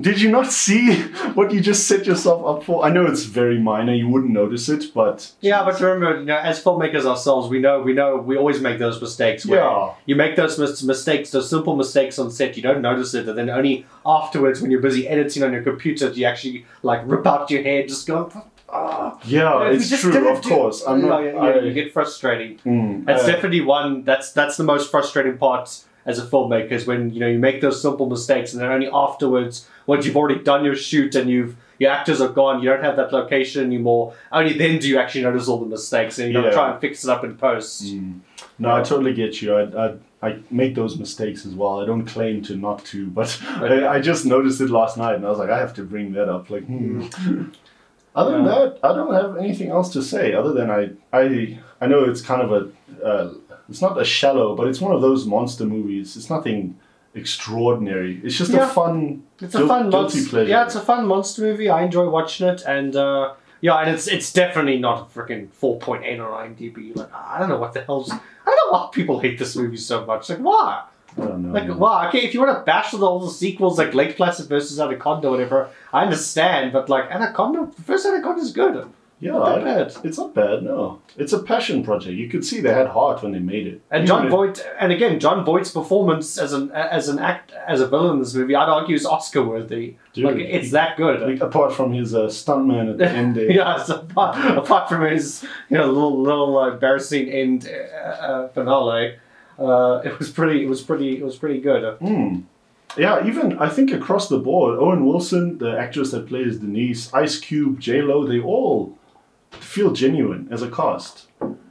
Speaker 1: Did you not see what you just set yourself up for? I know it's very minor, you wouldn't notice it, but
Speaker 2: Yeah, but remember, you know, as filmmakers ourselves, we know, we know, we always make those mistakes. Where
Speaker 1: Yeah.
Speaker 2: You make those mis- mistakes, those simple mistakes on set. You don't notice it, and then only afterwards, when you're busy editing on your computer, do you actually like rip out your hair, just go. Ah.
Speaker 1: yeah, it's true, of
Speaker 2: do-
Speaker 1: course. I'm not.
Speaker 2: yeah,
Speaker 1: I-
Speaker 2: yeah, you get frustrating.
Speaker 1: Mm,
Speaker 2: That's
Speaker 1: uh,
Speaker 2: definitely one. That's that's the most frustrating part as a filmmaker is when you know you make those simple mistakes and then only afterwards, once you've already done your shoot and you've your actors are gone, you don't have that location anymore. Only then do you actually notice all the mistakes and you
Speaker 1: Yeah.
Speaker 2: try and fix it up in post.
Speaker 1: Mm. No, I totally get you. I, I, I make those mistakes as well. I don't claim to not to, but
Speaker 2: Okay.
Speaker 1: I, I just noticed it last night and I was like, I have to bring that up. Like, hmm. other than that, I don't have anything else to say. Other than I, I, I know it's kind of a, uh, it's not a shallow, but it's one of those monster movies. It's nothing extraordinary. It's just
Speaker 2: Yeah.
Speaker 1: a fun,
Speaker 2: It's a fun
Speaker 1: guilty
Speaker 2: monster.
Speaker 1: pleasure.
Speaker 2: Yeah, it's a fun monster movie. I enjoy watching it, and uh, yeah, and it's it's definitely not a freaking four point eight on IMDb. Like I don't know what the hell's. I don't know why people hate this movie so much. Like why?
Speaker 1: I don't know.
Speaker 2: Like why? Okay, if you want to bash all the sequels like Lake Placid versus Anaconda, or whatever, I understand. But like Anaconda, the first Anaconda is good.
Speaker 1: Yeah,
Speaker 2: Not that
Speaker 1: I-
Speaker 2: bad.
Speaker 1: it's not bad. No, it's a passion project. You could see they had heart when they made it.
Speaker 2: And
Speaker 1: Jon
Speaker 2: Voight, and again, Jon Voight's performance as an as an act as a villain in this movie, I'd argue is Oscar worthy.
Speaker 1: Dude,
Speaker 2: Like it's that good.
Speaker 1: Like, apart from his uh, stuntman at the end there.
Speaker 2: yeah, so apart, apart from his you know little little uh, embarrassing end uh, uh, finale, uh, it was pretty. It was pretty. It was pretty good.
Speaker 1: Mm. Yeah, even I think across the board, Owen Wilson, the actress that plays Denise, Ice Cube, J Lo, they all feel genuine as a cast.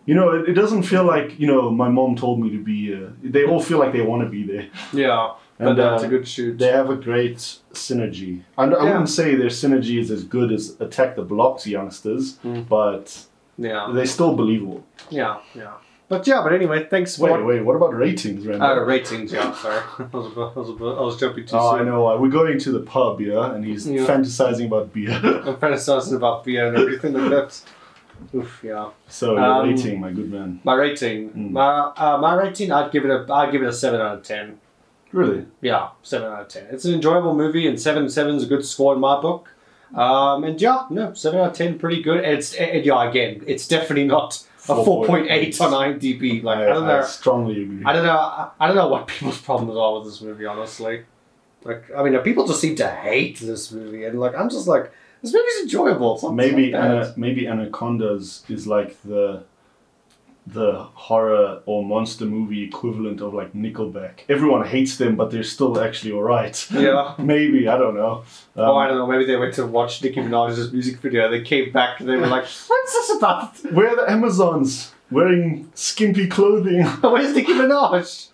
Speaker 1: You know, it, it doesn't feel like you know my mom told me to be. Uh, they all feel like they want to be there.
Speaker 2: Yeah, but
Speaker 1: And,
Speaker 2: that's
Speaker 1: uh,
Speaker 2: a good shoot.
Speaker 1: They have a great synergy. And I
Speaker 2: Yeah.
Speaker 1: wouldn't say their synergy is as good as Attack the Block's youngsters,
Speaker 2: Mm.
Speaker 1: but
Speaker 2: Yeah,
Speaker 1: they're still believable.
Speaker 2: yeah, yeah. But yeah, but anyway, thanks for.
Speaker 1: Wait, wait, what about ratings, Randall?
Speaker 2: Uh, ratings, yeah. Sorry, I was, about, I was, about, I was jumping too
Speaker 1: Oh, I know. uh, We're going to the pub, yeah, and he's
Speaker 2: Yeah.
Speaker 1: fantasizing about beer.
Speaker 2: I'm fantasizing about beer and everything like that. Oof, yeah.
Speaker 1: so your
Speaker 2: Um,
Speaker 1: rating, my good man.
Speaker 2: My rating,
Speaker 1: Mm.
Speaker 2: my uh, my rating, I'd give it a, I'd give it a seven out of ten.
Speaker 1: Really?
Speaker 2: Yeah, seven out of ten. It's an enjoyable movie, and seven seven is a good score in my book. Um, and yeah, no, seven out of ten, pretty good. It's and yeah, again, it's definitely not a four point eight on IMDb. Like I, don't know, I
Speaker 1: strongly agree.
Speaker 2: I don't know, I, I don't know what people's problems are with this movie. Honestly, like I mean, people just seem to hate this movie, and like I'm just like this movie's enjoyable. It's
Speaker 1: maybe. Ana- maybe Anacondas is like the the horror or monster movie equivalent of like Nickelback. Everyone hates them, but they're still actually alright.
Speaker 2: yeah.
Speaker 1: maybe I don't know. Um,
Speaker 2: oh, I don't know. Maybe they went to watch Nicki Minaj's music video. They came back and they were like, "What's this about?
Speaker 1: Where are the Amazons wearing skimpy clothing?
Speaker 2: Where's Nicki Minaj?"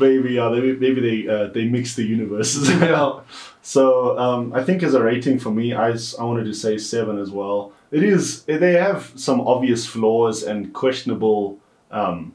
Speaker 1: maybe yeah, they, maybe they uh, they mix the universes.
Speaker 2: Yeah.
Speaker 1: So um, I think as a rating for me, I I wanted to say seven as well. It is they have some obvious flaws and questionable um,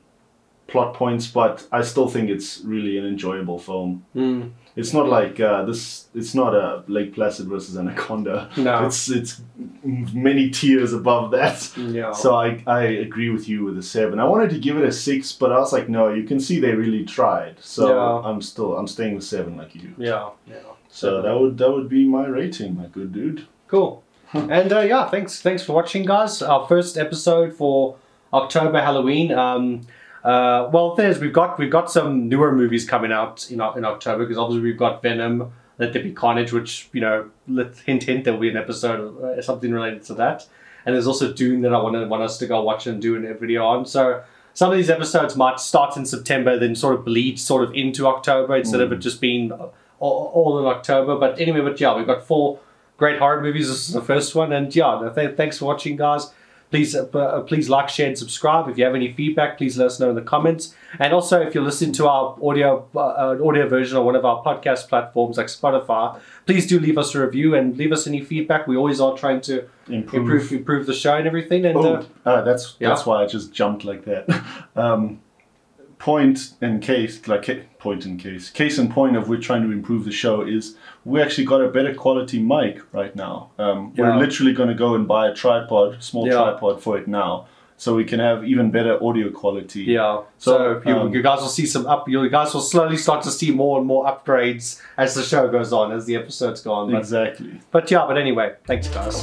Speaker 1: plot points, but I still think it's really an enjoyable film.
Speaker 2: Mm.
Speaker 1: It's not like uh, this. It's not a Lake Placid versus Anaconda.
Speaker 2: No.
Speaker 1: It's it's many tiers above that.
Speaker 2: Yeah.
Speaker 1: So I, I agree with you with a seven. I wanted to give it a six, but I was like, no, you can see they really tried. So
Speaker 2: Yeah.
Speaker 1: I'm still I'm staying with seven like you
Speaker 2: yeah. Yeah.
Speaker 1: So that would that would be my rating, my good dude.
Speaker 2: Cool. and uh, yeah, thanks thanks for watching, guys. Our first episode for October Halloween. Um, uh, well, there's we've got we've got some newer movies coming out in in October because obviously we've got Venom, Let There Be Carnage, which you know, let hint hint there will be an episode uh, something related to that. And there's also Dune that I want want us to go watch and do a video on. So some of these episodes might start in September, then sort of bleed sort of into October instead of it just being all, all in October. But anyway, but yeah, we've got four great horror movies. This is the first one, and yeah, th- thanks for watching, guys. Please, uh, uh, please like, share, and subscribe. If you have any feedback, please let us know in the comments. And also, if you're listening to our audio uh, uh, audio version on one of our podcast platforms like Spotify, please do leave us a review and leave us any feedback. We always are trying to
Speaker 1: Improve.
Speaker 2: improve improve the show and everything. And
Speaker 1: Oh,
Speaker 2: uh,
Speaker 1: uh, that's
Speaker 2: yeah.
Speaker 1: that's why I just jumped like that. um, point and case, like point and case, case and point of we're trying to improve the show is we actually got a better quality mic right now. Um,
Speaker 2: Yeah.
Speaker 1: We're literally going to go and buy a tripod, small
Speaker 2: Yeah.
Speaker 1: tripod for it now, so we can have even better audio quality.
Speaker 2: Yeah. So,
Speaker 1: So,
Speaker 2: you,
Speaker 1: um,
Speaker 2: you guys will see some up. You guys will slowly start to see more and more upgrades as the show goes on, as the episodes go on. But,
Speaker 1: Exactly.
Speaker 2: but yeah. But anyway, thanks, guys.